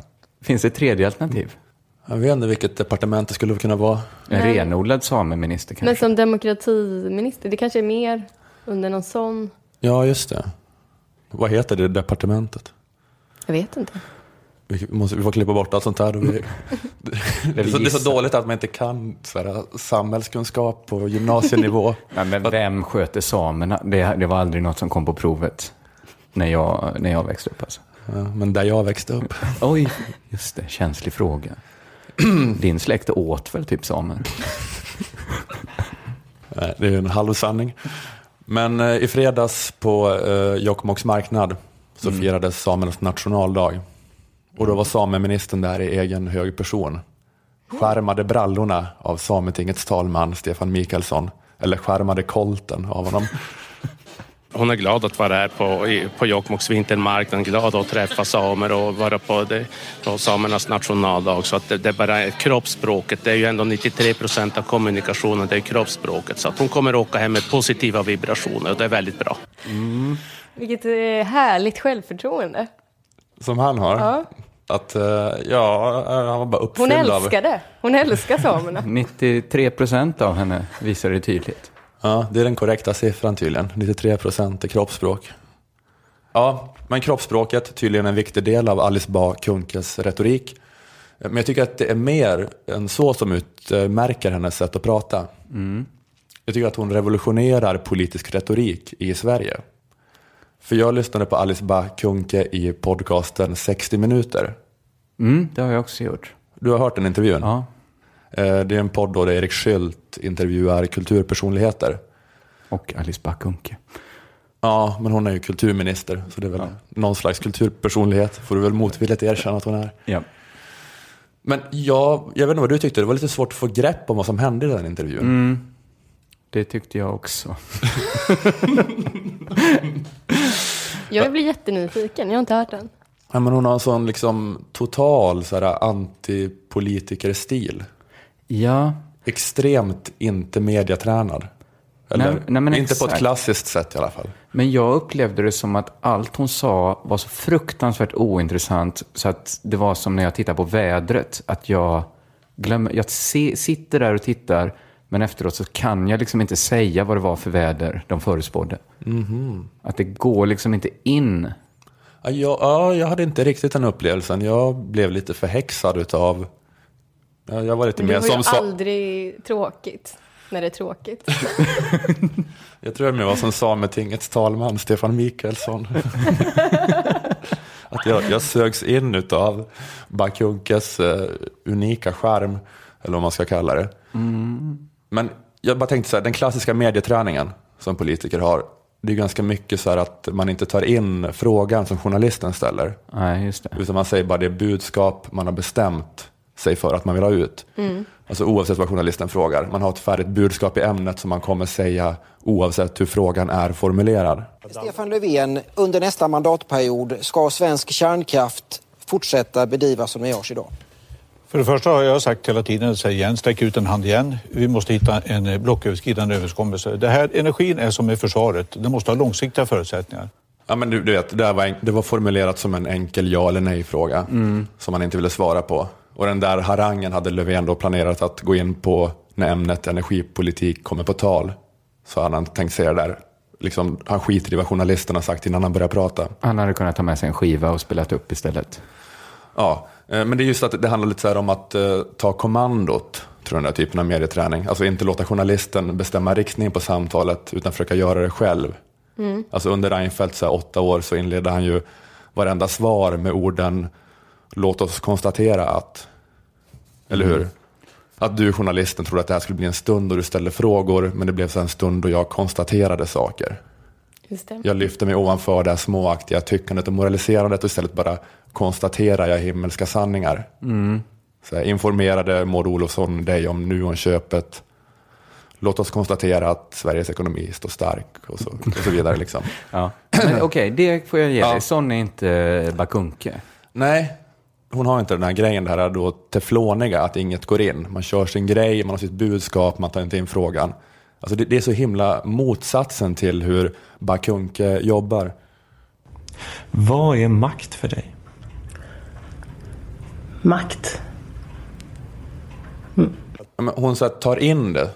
Finns det ett tredje alternativ? Jag vet inte vilket departement det skulle kunna vara. En renodlad sameminister kanske? Men som demokratiminister, det kanske är mer under någon sån... Ja, just det. Vad heter det departementet? Jag vet inte. Vi, måste, vi får klippa bort allt sånt här. Vi, det, är så, det är så dåligt att man inte kan så här, samhällskunskap på gymnasienivå. Ja, men vem sköter samerna? Det, det var aldrig något som kom på provet när jag, när jag växte upp. Alltså. Ja, Men där jag växte upp. Oj, just det. Känslig fråga. Din släkt åt väl typ samer? Nej, det är en halvsanning. Men eh, i fredags på eh, Jokkmokks marknad så firades samernas nationaldag. Och då var sameministern där i egen hög person. Skärmade brallorna av Sametingets talman Stefan Mikaelsson. Eller skärmade kolten av honom. Hon är glad att vara här på, på Jokkmokks vintermarknad, glad att träffa samer och vara på, det, på samernas nationaldag. Så att det, det är bara kroppsspråket, det är ju ändå 93 procent av kommunikationen, det är kroppsspråket. Så att hon kommer åka hem med positiva vibrationer och det är väldigt bra. Vilket eh, härligt självförtroende. Som han har. Ja. Att, eh, ja, han var bara Hon uppfylld av... älskar det. Hon älskar samerna. 93 procent av henne visar det tydligt. Ja, det är den korrekta siffran tydligen. 93 procent är kroppsspråk. Ja, men kroppsspråket är tydligen en viktig del av Alice Bah Kuhnkes retorik. Men jag tycker att det är mer än så som utmärker hennes sätt att prata. Jag tycker att hon revolutionerar politisk retorik i Sverige. För jag lyssnade på Alice Bah Kuhnke i podcasten 60 minuter. Mm, det har jag också gjort. Du har hört den intervjun? Ja. Eh, Det är en podd där Erik Skylt intervjuar kulturpersonligheter. Och Alice Bah Kuhnke. Ja, men hon är ju kulturminister, så det är väl någon slags kulturpersonlighet. Får du väl motvilligt erkänna att hon är. Ja. Men jag, jag vet inte vad du tyckte, det var lite svårt att få grepp om vad som hände i den intervjun. Mm. Det tyckte jag också. Jag blir jättenyfiken, jag har inte hört den. Ja, men hon har en sån liksom total så här, antipolitikerstil. Ja, Extremt inte mediatränad. Eller, Nej, nej, men inte på ett exakt. klassiskt sätt i alla fall. men jag upplevde det som att allt hon sa var så fruktansvärt ointressant så att det var som när jag tittar på vädret. Att jag glömmer, jag se, sitter där och tittar men efteråt så kan jag liksom inte säga vad det var för väder de förutspådde. Att det går liksom inte in. Ja, jag, ja, jag hade inte riktigt den upplevelsen. Jag blev lite förhäxad utav... Ja, jag var lite Men det mer var ju som... sa- aldrig tråkigt, när det är tråkigt. Jag tror jag mer var som Sametingets talman Stefan Mikaelsson. att jag, jag sögs in utav Bakunkes eh, unika charm, eller vad man ska kalla det. Men jag bara tänkte så här, den klassiska medieträningen som politiker har, det är ganska mycket så här att man inte tar in frågan som journalisten ställer. Nej, just det. Utan man säger bara det budskap man har bestämt sig för att man vill ha ut. Alltså oavsett vad journalisten frågar. Man har ett färdigt budskap i ämnet som man kommer säga oavsett hur frågan är formulerad. Stefan Löfven, under nästa mandatperiod ska svensk kärnkraft fortsätta bedrivas som den görs idag? För det första har jag sagt hela tiden, säger igen, sträck ut en hand igen. Vi måste hitta en eh, blocköverskridande överenskommelse. Det här, energin är som med försvaret, den måste ha långsiktiga förutsättningar. Ja, men du, du vet, det, var, en- det var formulerat som en enkel ja eller nej-fråga som man inte ville svara på. Och den där harangen hade Löfven då planerat att gå in på när ämnet energipolitik kommer på tal. Så hade han tänkt säga det där. Liksom, han skiter i vad journalisten har sagt innan han börjar prata. Han hade kunnat ta med sig en skiva och spelat upp istället. Ja, eh, men det är just att det handlar lite så om att eh, ta kommandot, tror jag, den här typen av medieträning. Alltså inte låta journalisten bestämma riktning på samtalet, utan försöka göra det själv. Alltså under Reinfeldts så här, åtta år så inledde han ju varenda svar med orden låt oss konstatera att, eller hur? Att du journalisten trodde att det här skulle bli en stund då du ställde frågor, men det blev så en stund då jag konstaterade saker. Just det. Jag lyfter mig ovanför det här småaktiga tyckandet och moraliserandet och istället bara konstaterar jag himmelska sanningar. Så här, informerade Maud Olofsson dig om Nuon-köpet. Låt oss konstatera att Sveriges ekonomi står stark och så, och så vidare. Liksom. Ja. Okej, det får jag ge Ja. dig. Sån är inte Bakunke. Nej, hon har inte den här grejen, det här då tefloniga, att inget går in. Man kör sin grej, man har sitt budskap, man tar inte in frågan. Alltså det, det är så himla motsatsen till hur Bakunke jobbar. Vad är makt för dig? Makt. Men Hon så här, tar in det.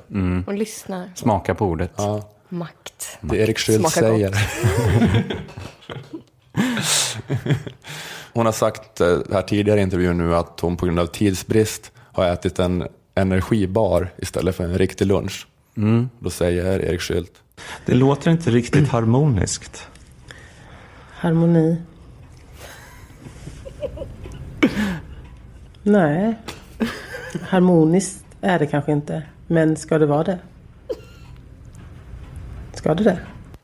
Och lyssnar. Smaka på ordet. Ja, Makt. det Erik Smakar gott. säger. hon har sagt eh, här tidigare i intervjun nu att hon på grund av tidsbrist har ätit en energibar istället för en riktig lunch. Då säger Erik Skylt. Det låter inte riktigt harmoniskt. Harmoni. Nej. Harmoniskt är det kanske inte. Men ska det vara det? Ska det det?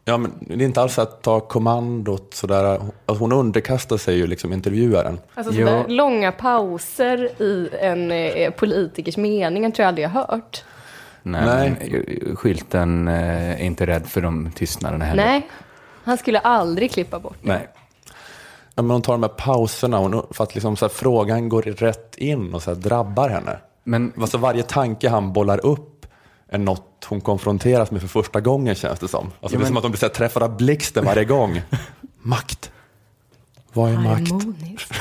Ja, men det är inte alls att ta kommandot sådär. Alltså, hon underkastar sig ju liksom intervjuaren. Alltså Ja. sådär långa pauser i en eh, politikers mening tror jag aldrig jag hört. Nej, Nej. men skylten eh, är inte rädd för de tystnaderna heller. Nej, han skulle aldrig klippa bort det. Nej. Ja, men hon tar de här pauserna för att liksom så här, frågan går rätt in och så här, drabbar henne. Men Alltså varje tanke han bollar upp är något hon konfronteras med för första gången känns det som. Alltså, det är men- som att hon blir så här, träffad av blixten varje gång. makt. Vad är makt?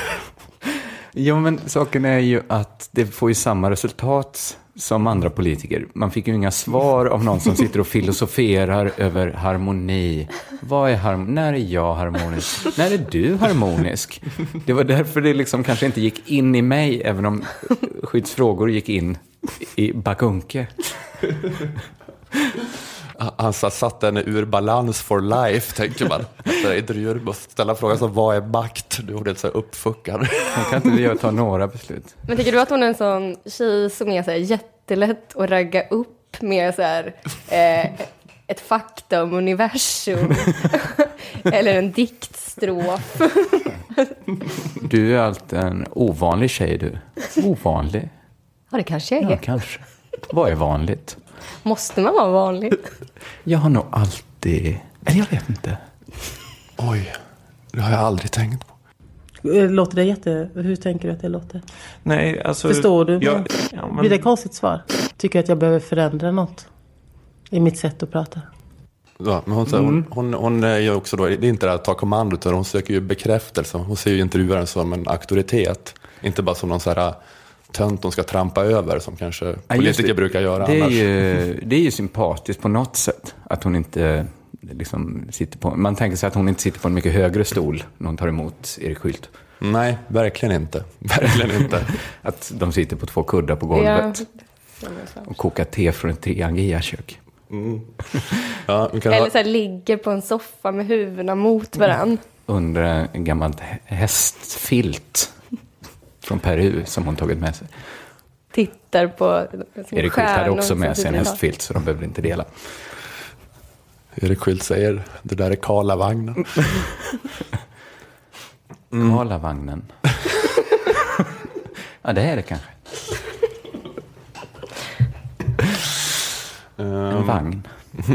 Ja, men saken är ju att det får ju samma resultat som andra politiker. Man fick ju inga svar av någon som sitter och filosoferar över harmoni. Vad är harmoni? När är jag harmonisk? När är du harmonisk? Det var därför det liksom kanske inte gick in i mig, även om skyddsfrågor gick in i Bakunke. Han sa- satte henne ur balans for life, tänker man. Efter intervjuer måste ställa frågan som vad är makt? Du är helt så uppfuckad. Hon kan inte göra- ta några beslut. Men tycker du att hon är en sån tjej som är så här jättelätt att ragga upp med så här, eh, ett fakta om universum? Eller en diktstrof? Du är alltid en ovanlig tjej du. Ovanlig? Ja, det kanske jag är. Ja, kanske. Vad är vanligt? Måste man vara vanlig? Jag har nog alltid... Eller jag vet inte. Oj, det har jag aldrig tänkt på. Eh, Låter det jätte... Hur tänker du att det låter? Nej, alltså... Förstår du? Jag, ja, men, Blir det ett konstigt svar? Tycker du att jag behöver förändra något? I mitt sätt att prata? Ja, men hon, mm. hon, hon, hon är ju också då, det är inte det här att ta kommandot, utan hon söker ju bekräftelse. Hon ser ju intervjuaren som en auktoritet. Inte bara som någon så här tönt hon ska trampa över, som kanske Ja, politiker det. brukar göra det är, annars. ju, det är ju sympatiskt på något sätt. Att hon inte liksom sitter på... Man tänker sig att hon inte sitter på en mycket högre stol när hon tar emot Erik Skylt. Nej, verkligen inte. Verkligen inte. Att de sitter på två kuddar på golvet och kokar te från ett Triangia-kök. Mm. Ja, Eller så här, ligger på en soffa med huvudena mot varann. Under en gammal hä- hästfilt från Peru som hon tagit med sig. Tittar på som Erik Skylt hade också som med sig en hästfilt så de behövde inte dela. Erik Skylt säger, det där är Karlavagnen. Mm. Karlavagnen. ja, det är det kanske. En vagn.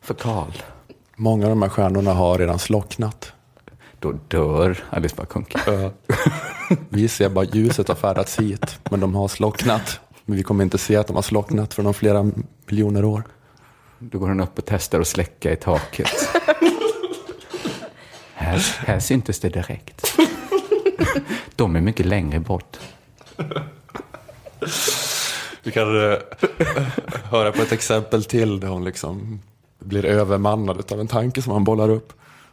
För Karl. Många av de här stjärnorna har redan slocknat. Då dör Alice Bah. Ja. Vi ser bara ljuset har färdats hit, men de har slocknat. Men vi kommer inte se att de har slocknat för de flera miljoner år. Då går hon upp och testar att släcka i taket. här, här syntes det direkt. De är mycket längre bort. Vi kan eh, höra på ett exempel till där hon liksom blir övermannad av en tanke som han bollar upp.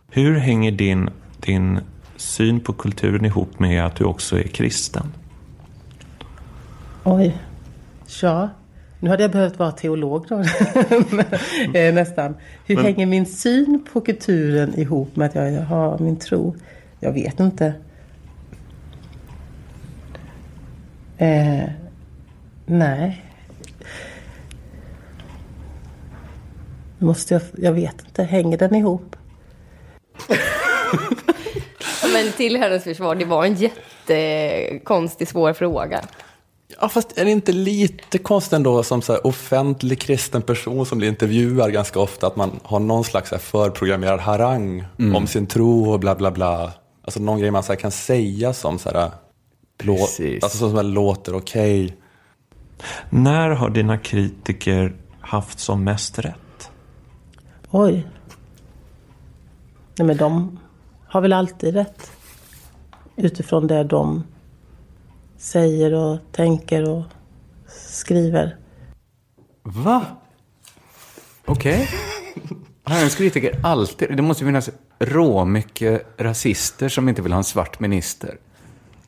Hur hänger din, din syn på kulturen ihop med att du också är kristen? Oj. Ja. Nu hade jag behövt vara teolog då. Eh, Nästan. Hur Men- hänger min syn på kulturen ihop med att jag har min tro? Jag vet inte. Eh, nej. Måste jag, jag vet inte. Hänger den ihop? Men till hennes försvar, det var en jättekonstig, svår fråga. Ja, fast är det inte lite konstigt ändå som så här offentlig kristen person som blir intervjuad ganska ofta, att man har någon slags här förprogrammerad harang Mm. om sin tro och bla bla bla. Alltså någon grej man så här kan säga som så här, lå- Precis. alltså som så här låter okej. När har dina kritiker haft som mest rätt? Oj. Nej men de har väl alltid rätt. Utifrån det de säger och tänker och skriver. Va? Okej. Har en kritiker alltid... Det måste finnas råmycket rasister som inte vill ha en svart minister.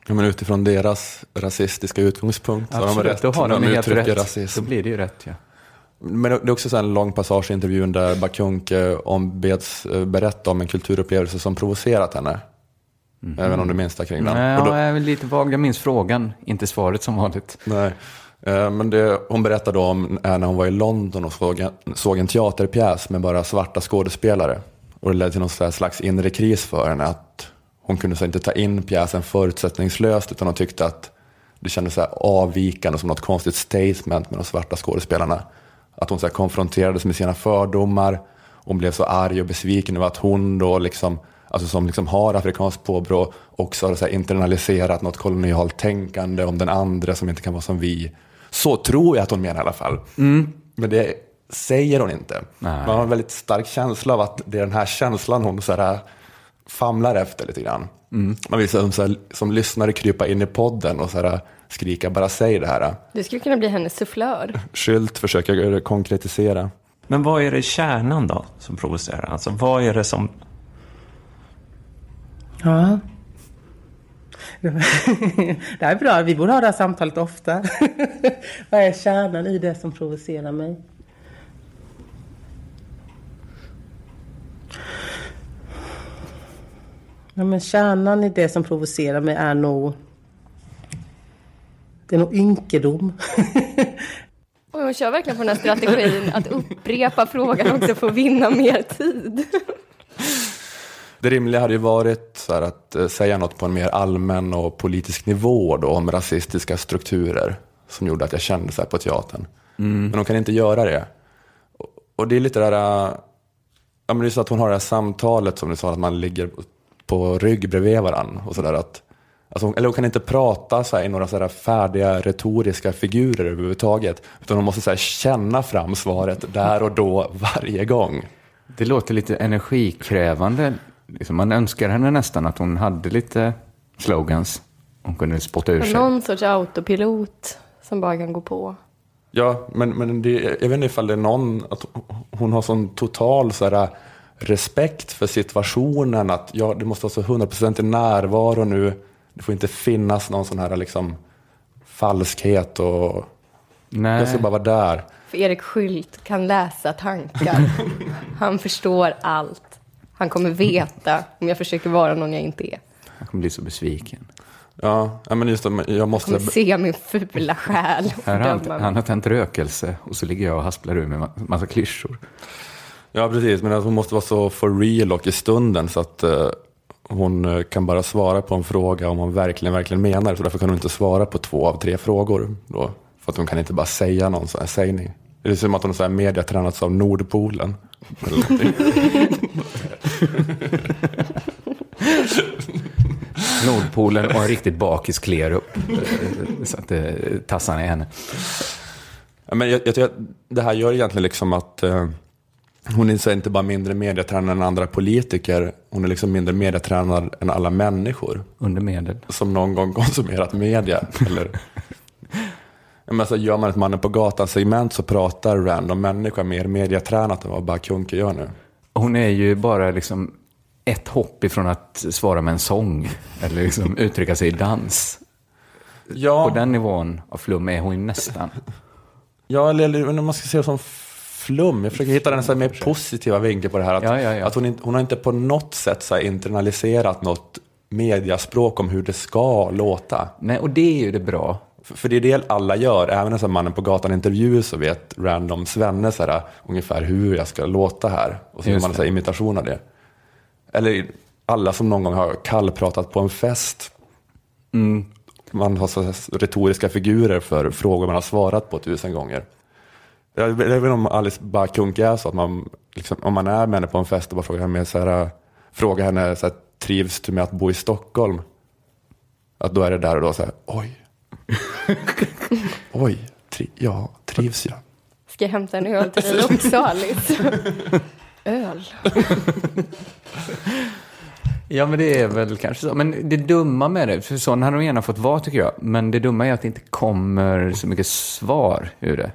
Ja, men utifrån deras rasistiska utgångspunkt så har de Absolut, rätt då har de de helt rätt. rasism. Då blir det ju rätt, ja. Men det är också en lång passage i intervjun där Bakunke ombeds eh, berätta om en kulturupplevelse som provocerat henne. Även om du minns det kring den. Nej, Och då- jag är lite vag. Jag minns frågan, inte svaret som vanligt. Nej. Eh, Men det hon berättade om är när hon var i London och såg en, såg en teaterpjäs med bara svarta skådespelare. Och det ledde till någon slags inre kris för henne. Att hon kunde så inte ta in pjäsen förutsättningslöst utan hon tyckte att det kändes så avvikande som något konstigt statement med de svarta skådespelarna. Att hon så konfronterades med sina fördomar. Hon blev så arg och besviken över att hon då liksom, alltså som liksom har afrikanskt påbrå också har så internaliserat något kolonialt tänkande om den andra som inte kan vara som vi. Så tror jag att hon menar i alla fall. Men det säger hon inte. Nej. Man har en väldigt stark känsla av att det är den här känslan hon så här famlar efter lite grann. Man vill som, så här, som lyssnare krypa in i podden och så här, skrika bara säg det här. Du skulle kunna bli hennes sufflör. Skylt försöker konkretisera. Men vad är det i kärnan då som provocerar? Alltså vad är det som... Ja. Det här är bra, vi borde ha det här samtalet ofta. Vad är kärnan i det som provocerar mig? Ja, men kärnan i det som provocerar mig är nog det är nog ynkedom. Och hon kör verkligen på den här strategin att upprepa frågan också för att vinna mer tid. Det rimliga hade ju varit så här att eh, säga något på en mer allmän och politisk nivå då, om rasistiska strukturer som gjorde att jag kände så här på teatern. Mm. Men hon kan inte göra det. Och- det är lite där, ja men det är så att hon har det här samtalet som du sa, att man ligger på rygg bredvid varandra och sådär att Alltså hon, eller hon kan inte prata så här, i några så här färdiga retoriska figurer överhuvudtaget. Utan hon måste så här, känna fram svaret där och då varje gång. Det låter lite energikrävande. Liksom man önskar henne nästan att hon hade lite slogans. Hon kunde spotta ur sig. Någon sorts autopilot som bara kan gå på. Ja, men, men det, jag vet inte ifall det är någon, att hon har sån total så här, respekt för situationen. Att ja, det måste vara så hundraprocentig närvaro nu. Det får inte finnas någon sån här liksom falskhet och Nej. jag ska bara vara där. För Erik Skylt kan läsa tankar. Han förstår allt. Han kommer veta om jag försöker vara någon jag inte är. Jag kommer bli så besviken. Ja, men just det, jag Han måste... kommer se min fula själ Här har han, han har tänt rökelse och så ligger jag och hasplar ur med ma- massa klyschor. Ja, precis. Men att hon måste vara så for real och i stunden så att eh, hon eh, kan bara svara på en fråga om hon verkligen, verkligen menar det. Så därför kan hon inte svara på två av tre frågor. Då, för att hon kan inte bara säga någon sån här sägning. Det är som att hon har mediatränats av Nordpolen. Nordpolen och en riktigt bakis kliar upp. Så att det tassarna i henne. Men jag, jag det här gör egentligen liksom att eh, hon är så inte bara mindre mediatränad än andra politiker. Hon är liksom mindre mediatränad än alla människor. Under medel. Som någon gång konsumerat media. Eller, men alltså, gör man ett mannen på gatan-segment så pratar random människa mer mediatränat än vad Bakunke gör nu. Hon är ju bara liksom ett hopp ifrån att svara med en sång. Eller liksom uttrycka sig i dans. Ja. På den nivån av flum är hon ju nästan. Ja, eller, eller om man ska se det som flum. Jag försöker hitta den så mer positiva vinkeln på det här. Att, Ja, ja, ja. att hon, hon har inte på något sätt så internaliserat något mediaspråk om hur det ska låta. Nej, och det är ju det bra. För, för det är det alla gör. Även en mannen på gatan intervju så vet random svenne så här, ungefär hur jag ska låta här. Och så gör man en imitation av det. Eller alla som någon gång har kallpratat på en fest. Mm. Man har så retoriska figurer för frågor man har svarat på tusen gånger. Jag vet inte om Alice Bakunke är så att man, liksom, om man är med henne på en fest och bara frågar henne, så här, frågar henne så här, trivs du med att bo i Stockholm? Att då är det där och då så här, oj. oj, tri ja, trivs jag? Ska jag hämta en öl till dig också Alice? Öl? Ja, men det är väl kanske så. Men det dumma med det, för sån hade hon gärna fått vara tycker jag. Men det dumma är att det inte kommer så mycket svar ur det.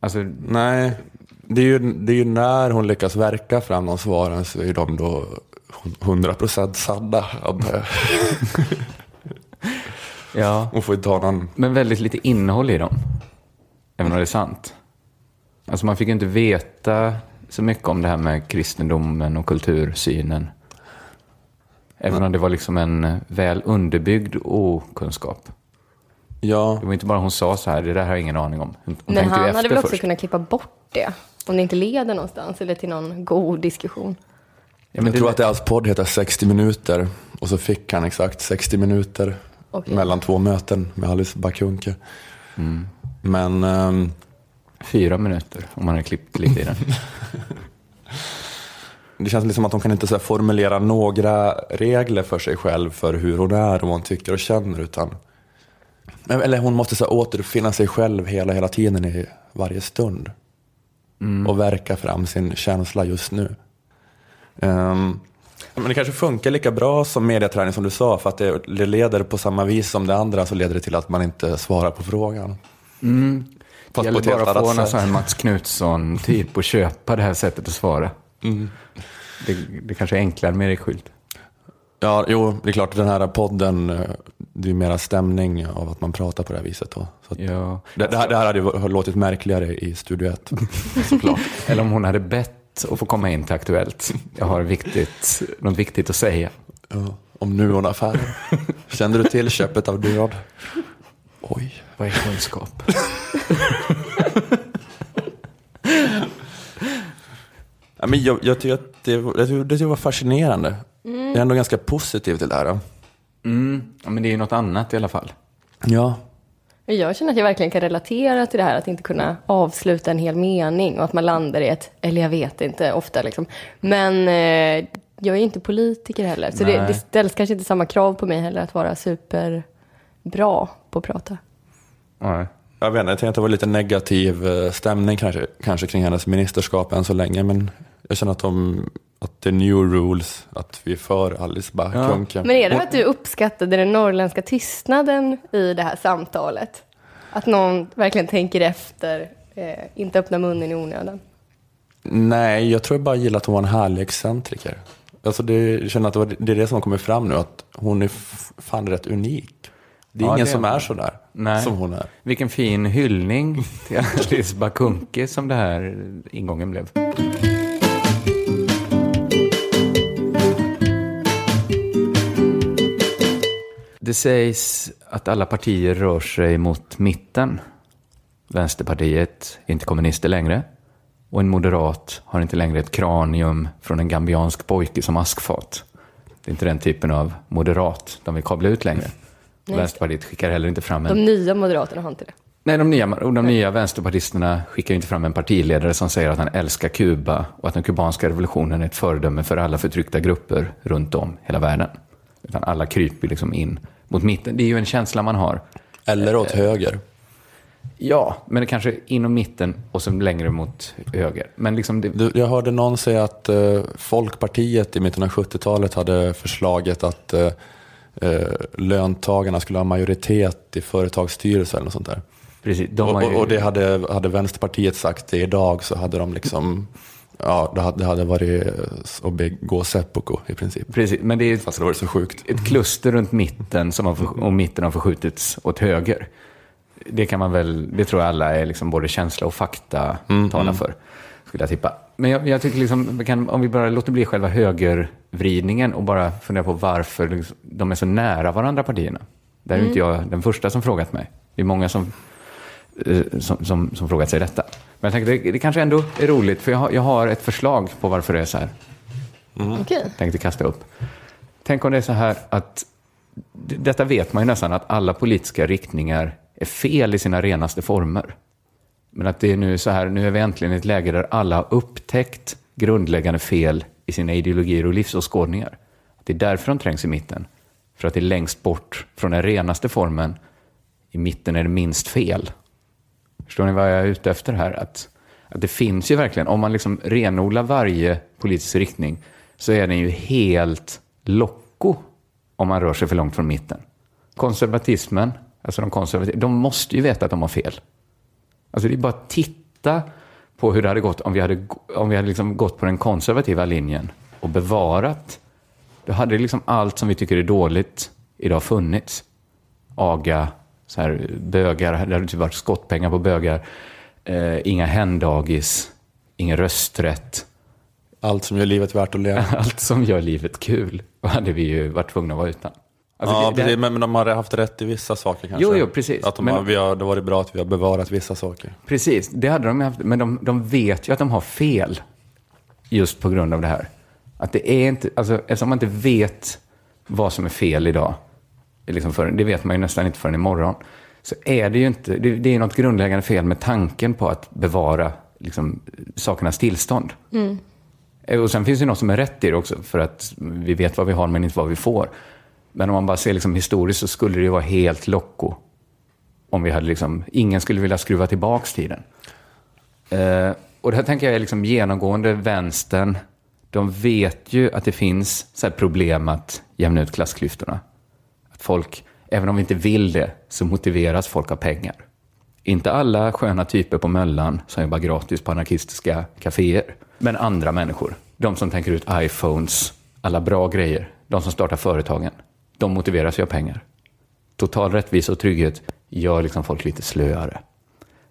Alltså, Nej, det är, ju, det är ju när hon lyckas verka fram de svaren så är de då 100% sanna. ja. Hon får ju ta någon... Men väldigt lite innehåll i dem. Även om det är sant. Alltså man fick ju inte veta så mycket om det här med kristendomen och kultursynen. Även om det var liksom en väl underbyggd okunskap. Ja. Det var inte bara hon sa så här, det där har jag ingen aning om. Hon Men han hade väl också först. kunnat klippa bort det. Om det inte leder någonstans eller till någon god diskussion. Ja, men jag det- tror att deras podd heter 60 minuter. Och så fick han exakt 60 minuter Okej. mellan två möten med Alice Bakunke. Mm. Men... ehm, Fyra minuter om man hade klippt lite i den. Det känns liksom att hon kan inte så här formulera några regler för sig själv för hur hon är och vad hon tycker och känner. Utan, eller hon måste så här återfinna sig själv hela, hela tiden i varje stund. Och verka fram sin känsla just nu. Ehm, men det kanske funkar lika bra som mediaträning som du sa. För att det, det leder på samma vis som det andra så leder det till att man inte svarar på frågan. Mm. Fast det gäller bara att få någon sån här Mats Knutsson-typ och köpa det här sättet att svara. Mm. Det, det kanske är enklare med Erik Skylt. Ja, jo, det är klart den här podden, eh, det är mera stämning av att man pratar på det här viset. Då. Så Ja. det, det, här, det här hade ju låtit märkligare i Studio 1. Såklart. Eller om hon hade bett att få komma in till Aktuellt. Jag har viktigt, något viktigt att säga. Ja, om Nuon-affären. Kände du till köpet av Durad? Oj. Vad är kunskap? Ja, men jag, jag tycker att det, jag det var fascinerande. Mm. Jag är ändå ganska positiv till det här. Mm, ja, men det är ju något annat i alla fall. Ja. Jag känner att jag verkligen kan relatera till det här att inte kunna avsluta en hel mening och att man landar i ett, eller jag vet inte, ofta liksom. Men eh, jag är inte politiker heller, så det, Nej. det ställs kanske inte samma krav på mig heller att vara superbra på att prata. Jag vet inte, jag tänkte att det var lite negativ eh, stämning kanske, kanske kring hennes ministerskap än så länge. Men jag känner att, de, att det är new rules, att vi är för Alice Bah Ja. Men är det att du uppskattade den norrländska tystnaden i det här samtalet? Att någon verkligen tänker efter, eh, inte öppnar munnen i onödan? Nej, jag tror jag bara gillar att hon var en härlig excentriker. Alltså det, jag känner att det, var, det är det som har kommit fram nu, att hon är fan rätt unik. Det är Ja, ingen det är som hon. är sådär Nej. som hon är. Vilken fin hyllning till Alice Bakunke som det här ingången blev. Det sägs att alla partier rör sig mot mitten. Vänsterpartiet är inte kommunister längre. Och en moderat har inte längre ett kranium från en gambiansk pojke som askfat. Det är inte den typen av moderat de vill kabla ut längre. Nej. Vänsterpartiet skickar heller inte fram en... De nya moderaterna har inte det. Nej, de nya, de nya vänsterpartisterna skickar inte fram en partiledare som säger att han älskar Kuba och att den kubanska revolutionen är ett föredöme för alla förtryckta grupper runt om hela världen. Utan alla kryper liksom in mot mitten. Det är ju en känsla man har. Eller åt höger. Ja, men det kanske inom mitten och så längre mot höger. Men liksom det, Du, jag hörde någon säga att eh, Folkpartiet i mitten av 70-talet hade förslaget att eh, eh, löntagarna skulle ha majoritet i företagsstyrelser eller något sånt där. Precis, de ju- och, och det hade, hade Vänsterpartiet sagt det idag så hade de liksom, ja det hade, det hade varit eh, att begå seppuku i princip. Precis, men det är Fast det var så sjukt. ett kluster runt mitten som har, för, och mitten har förskjutits åt höger. Det kan man väl, det tror jag alla är liksom både känsla och fakta Mm, talar mm. för. Skulle jag tippa. Men jag, jag tycker liksom, vi kan, om vi bara låter bli själva högervridningen och bara fundera på varför liksom, de är så nära varandra partierna. Där är Mm. inte jag den första som frågat mig. Det är många som, som, som, som frågat sig detta. Men jag tänkte, det, det kanske ändå är roligt, för jag har, jag har ett förslag på varför det är så här Okej. tänkte kasta upp. Tänk om det är så här att, detta vet man ju nästan, att alla politiska riktningar är fel i sina renaste former. Men att det är nu så här, nu är vi äntligen i ett läge där alla har upptäckt grundläggande fel i sina ideologier och livsåskådningar. Det är därför de trängs i mitten. För att det är längst bort från den renaste formen. I mitten är det minst fel. Förstår ni vad jag är ute efter här? Att, att det finns ju verkligen, om man liksom renodlar varje politisk riktning, så är den ju helt locko om man rör sig för långt från mitten. Konservatismen, alltså de konservativa, de måste ju veta att de har fel. Alltså det är bara att titta på hur det hade gått om vi hade, om vi hade liksom gått på den konservativa linjen och bevarat. Då hade liksom allt som vi tycker är dåligt idag funnits. Aga, så här, bögar, det hade typ varit skottpengar på bögar. Eh, inga hemdagis, ingen rösträtt. Allt som gör livet värt att leva. Allt som gör livet kul hade vi ju varit tvungna att vara utan. Alltså, ja, det- det- precis, men, men de har haft rätt i vissa saker kanske. Jo, jo, precis. Att de Men- har, vi har, det har varit bra att vi har bevarat vissa saker. Precis, det hade de haft, men de, de vet ju att de har fel just på grund av det här. Att det är inte, alltså, eftersom man inte vet vad som är fel idag, liksom för, det vet man ju nästan inte förrän imorgon, så är det ju inte, det, det är något grundläggande fel med tanken på att bevara liksom, sakernas tillstånd. Mm. Eh, Och sen finns det något som är rätt i det också, för att vi vet vad vi har men inte vad vi får. Men om man bara ser liksom historiskt så skulle det ju vara helt locko. Om vi hade liksom, ingen skulle vilja skruva tillbaks tiden. Eh, och det här tänker jag är liksom genomgående vänstern. De vet ju att det finns så problem att jämna ut klassklyftorna. Folk, även om vi inte vill det, så motiveras folk av pengar. Inte alla sköna typer på Möllan som jobbar gratis på anarkistiska kaféer. Men andra människor. De som tänker ut iPhones, alla bra grejer. De som startar företagen. De motiveras ju av pengar. Total rättvisa och trygghet gör liksom folk lite slöare.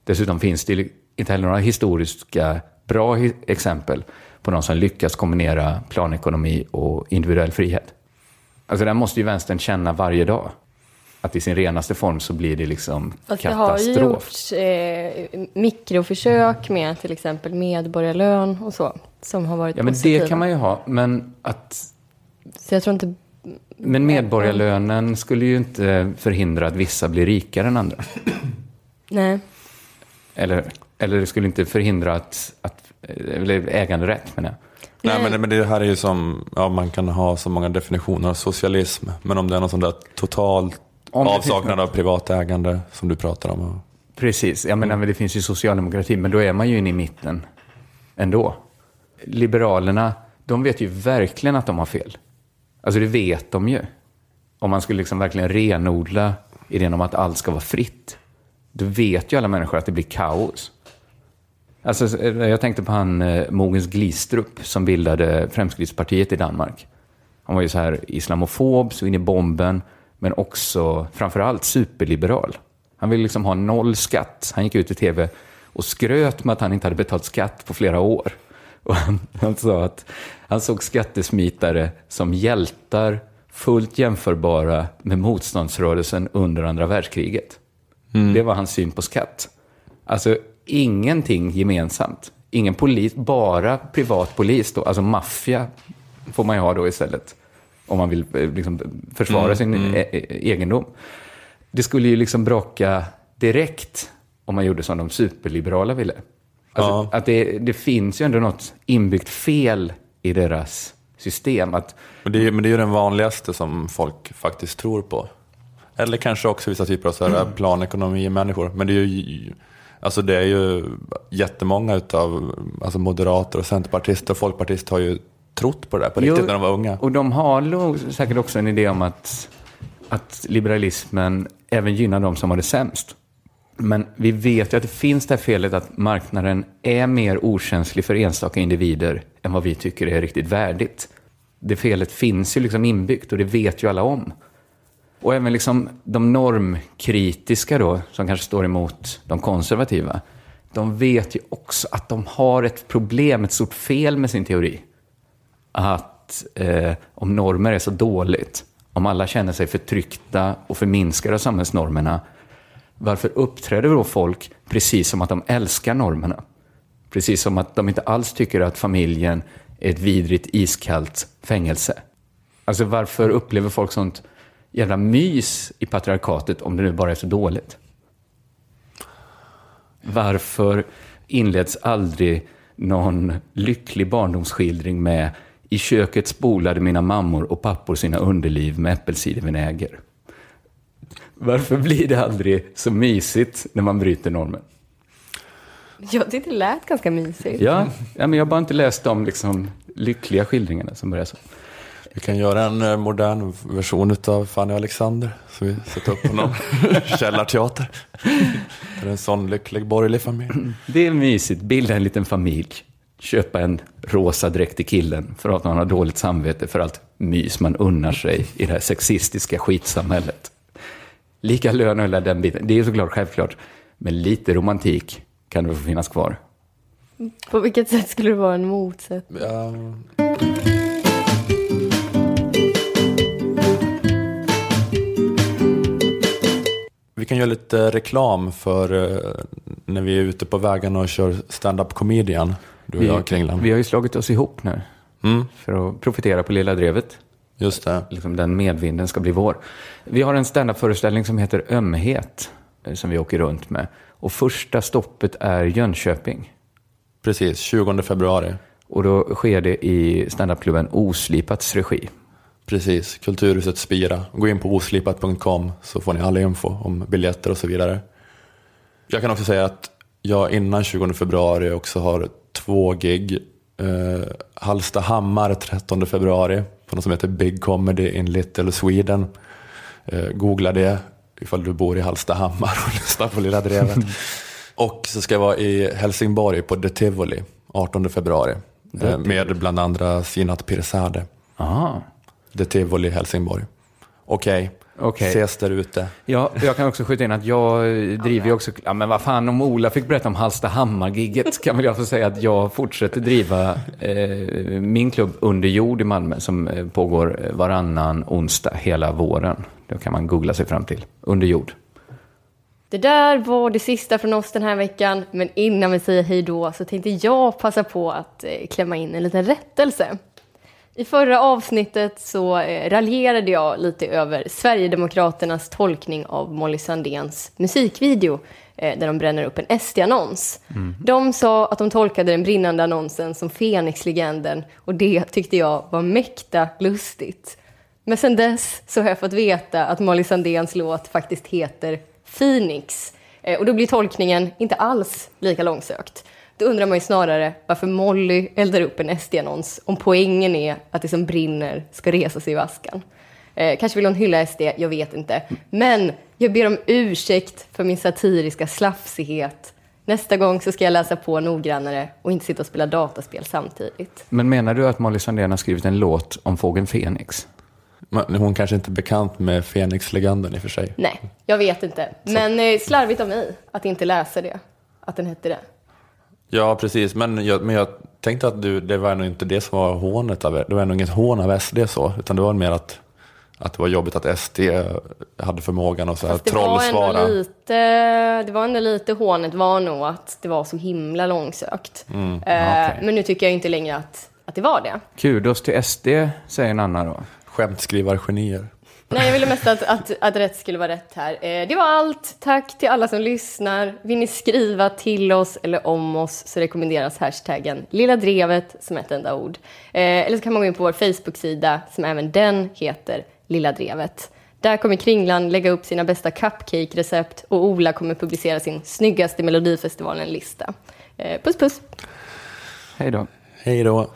Dessutom finns det inte heller några historiska bra exempel på någon som lyckas kombinera planekonomi och individuell frihet. Alltså det här måste ju vänstern känna varje dag. Att i sin renaste form så blir det liksom Fast det har ju katastrof. gjorts eh, mikroförsök med till exempel medborgarlön och så. Som har varit Ja, men positiva. det kan man ju ha. Men, att, Så jag tror inte... men medborgarlönen skulle ju inte förhindra att vissa blir rikare än andra. Nej. Eller, eller det skulle inte förhindra att, att eller äganderätt menar jag. Nej, men, det, men det här är ju som, ja, man kan ha så många definitioner av socialism. Men om det är någon sån där total avsaknad av privat ägande som du pratar om. och- Precis, jag menar, men det finns ju socialdemokrati, men då är man ju inne i mitten ändå. Liberalerna, de vet ju verkligen att de har fel. Alltså det vet de ju. Om man skulle liksom verkligen renodla idén om att allt ska vara fritt, då vet ju alla människor att det blir kaos. Alltså, jag tänkte på han eh, Mogens Glistrup som bildade Fremskrittspartiet i Danmark. Han var ju så här islamofob, så in i bomben, men också framförallt superliberal. Han ville liksom ha noll skatt. Han gick ut i tv och skröt med att han inte hade betalt skatt på flera år. Och han, han sa att han såg skattesmitare som hjältar fullt jämförbara med motståndsrörelsen under andra världskriget. Det var hans syn på skatt. Alltså ingenting gemensamt. Ingen polis, bara privat polis då. Alltså maffia får man ju ha då istället. Om man vill eh, liksom, försvara Mm, sin mm. e- egendom. Det skulle ju liksom brocka direkt om man gjorde som de superliberala ville. Alltså, Att det, det finns ju ändå något inbyggt fel i deras system. Att, Men det, är, men det är ju den vanligaste som folk faktiskt tror på. Eller kanske också vissa typer av så här planekonomi-människor. Men det är ju, alltså det är ju jättemånga utav alltså moderater och centerpartister och folkpartister har ju trott på det där på riktigt Jo, när de var unga. Och de har nog säkert också en idé om att, att liberalismen även gynnar de som har det sämst. Men vi vet ju att det finns det här felet att marknaden är mer okänslig för enstaka individer än vad vi tycker är riktigt värdigt. Det felet finns ju liksom inbyggt och det vet ju alla om. Och även liksom de normkritiska då, som kanske står emot de konservativa, de vet ju också att de har ett problem, ett stort fel med sin teori att eh, om normer är så dåligt, om alla känner sig förtryckta och förminskade av samhällsnormerna, varför uppträder då folk precis som att de älskar normerna? Precis som att de inte alls tycker att familjen är ett vidrigt iskallt fängelse. Alltså varför upplever folk sånt jävla mys i patriarkatet om det nu bara är så dåligt? Varför inleds aldrig någon lycklig barndomsskildring med i köket spolade mina mammor och pappor sina underliv med äppelcidervinäger? Varför blir det aldrig så mysigt när man bryter normen? Jag tyckte det lät ganska mysigt. Ja, ja men jag har bara inte läst de liksom, lyckliga skildringarna som börjar så. Vi kan göra en eh, modern version av Fanny och Alexander. Så vi sätter upp på någon källarteater. Det är en sån lycklig borgerlig familj. Det är mysigt, bilda en liten familj. Köpa en rosa dräkt till killen för att man har dåligt samvete för allt mys man unnar sig i det här sexistiska skitsamhället. Lika lön och hela den biten. Det är såklart självklart. Men lite romantik kan det få finnas kvar. På vilket sätt skulle det vara en motsättning? Ja. Kan göra lite reklam för eh, när vi är ute på vägarna och kör stand-up comedian. Du och Vi, jag, Kringlan. vi har ju slagit oss ihop nu Mm. för att profitera på Lilla Drevet. Just det. Liksom den medvinden ska bli vår. Vi har en standup-föreställning som heter Ömhet eh, som vi åker runt med. Och första stoppet är Jönköping. Precis, 20 februari. Och då sker det i standupklubben Oslipats regi. Precis, Kulturhuset Spira. Gå in på oslipat.com så får ni all info om biljetter och så vidare. Jag kan också säga att jag innan 20 februari också har två gig. Eh, Hallstahammar 13 februari på något som heter Big Comedy in Little Sweden. Eh, googla det ifall du bor i Hallstahammar och lyssnar på Lilla Drevet. och så ska jag vara i Helsingborg på The Tivoli 18 februari. Eh, med bland andra Sinat Pirzadeh. Aha. The Tivoli Helsingborg. Okej, Okej. ses där ute. Ja, jag kan också skjuta in att jag driver ju också, ja men vad fan om Ola fick berätta om Hallstahammar-gigget kan väl jag få säga att jag fortsätter driva eh, min klubb Under jord i Malmö som eh, pågår varannan onsdag hela våren. Då kan man googla sig fram till. Under jord. Det där var det sista från oss den här veckan, men innan vi säger hej då så tänkte jag passa på att eh, klämma in en liten rättelse. I förra avsnittet så eh, raljerade jag lite över Sverigedemokraternas tolkning av Molly Sandéns musikvideo eh, där de bränner upp en SD-annons. De sa att de tolkade den brinnande annonsen som Fenix-legenden och det tyckte jag var mäkta lustigt. Men sen dess så har jag fått veta att Molly Sandéns låt faktiskt heter Phoenix. Eh, Och då blir tolkningen inte alls lika långsökt. Då undrar man ju snarare varför Molly eldar upp en SD-annons om poängen är att det som brinner ska resa sig i askan. Eh, kanske vill hon hylla SD, jag vet inte. Men jag ber om ursäkt för min satiriska slafsighet. Nästa gång så ska jag läsa på noggrannare och inte sitta och spela dataspel samtidigt. Men menar du att Molly Sandén har skrivit en låt om fågeln Fenix? Men Hon kanske inte är bekant med Fenix-legenden i och för sig. Nej, jag vet inte. Men eh, slarvigt av mig att inte läsa det. Att den hette det. Ja, precis. Men jag, men jag tänkte att du, det var nog inte det som var hånet av Det var nog inget hån av SD så, utan det var mer att, att det var jobbigt att SD hade förmågan att så här Fast det var, trollsvara. ändå lite, det var ändå lite hånet var nog att det var så himla långsökt. Mm, Eh, okej. Men nu tycker jag inte längre att, att det var det. Kudos till SD, säger Nanna då. Skämtskrivargenier. Nej, jag ville mest att, att, att rätt skulle vara rätt här. Eh, det var allt. Tack till alla som lyssnar. Vill ni skriva till oss eller om oss så rekommenderas hashtaggen Lilla Drevet som ett enda ord. Eh, eller så kan man gå in på vår Facebook-sida som även den heter Lilla Drevet. Där kommer Kringlan lägga upp sina bästa cupcake-recept och Ola kommer publicera sin snyggaste Melodifestivalen-lista. Eh, puss puss! Hej då. Hej då.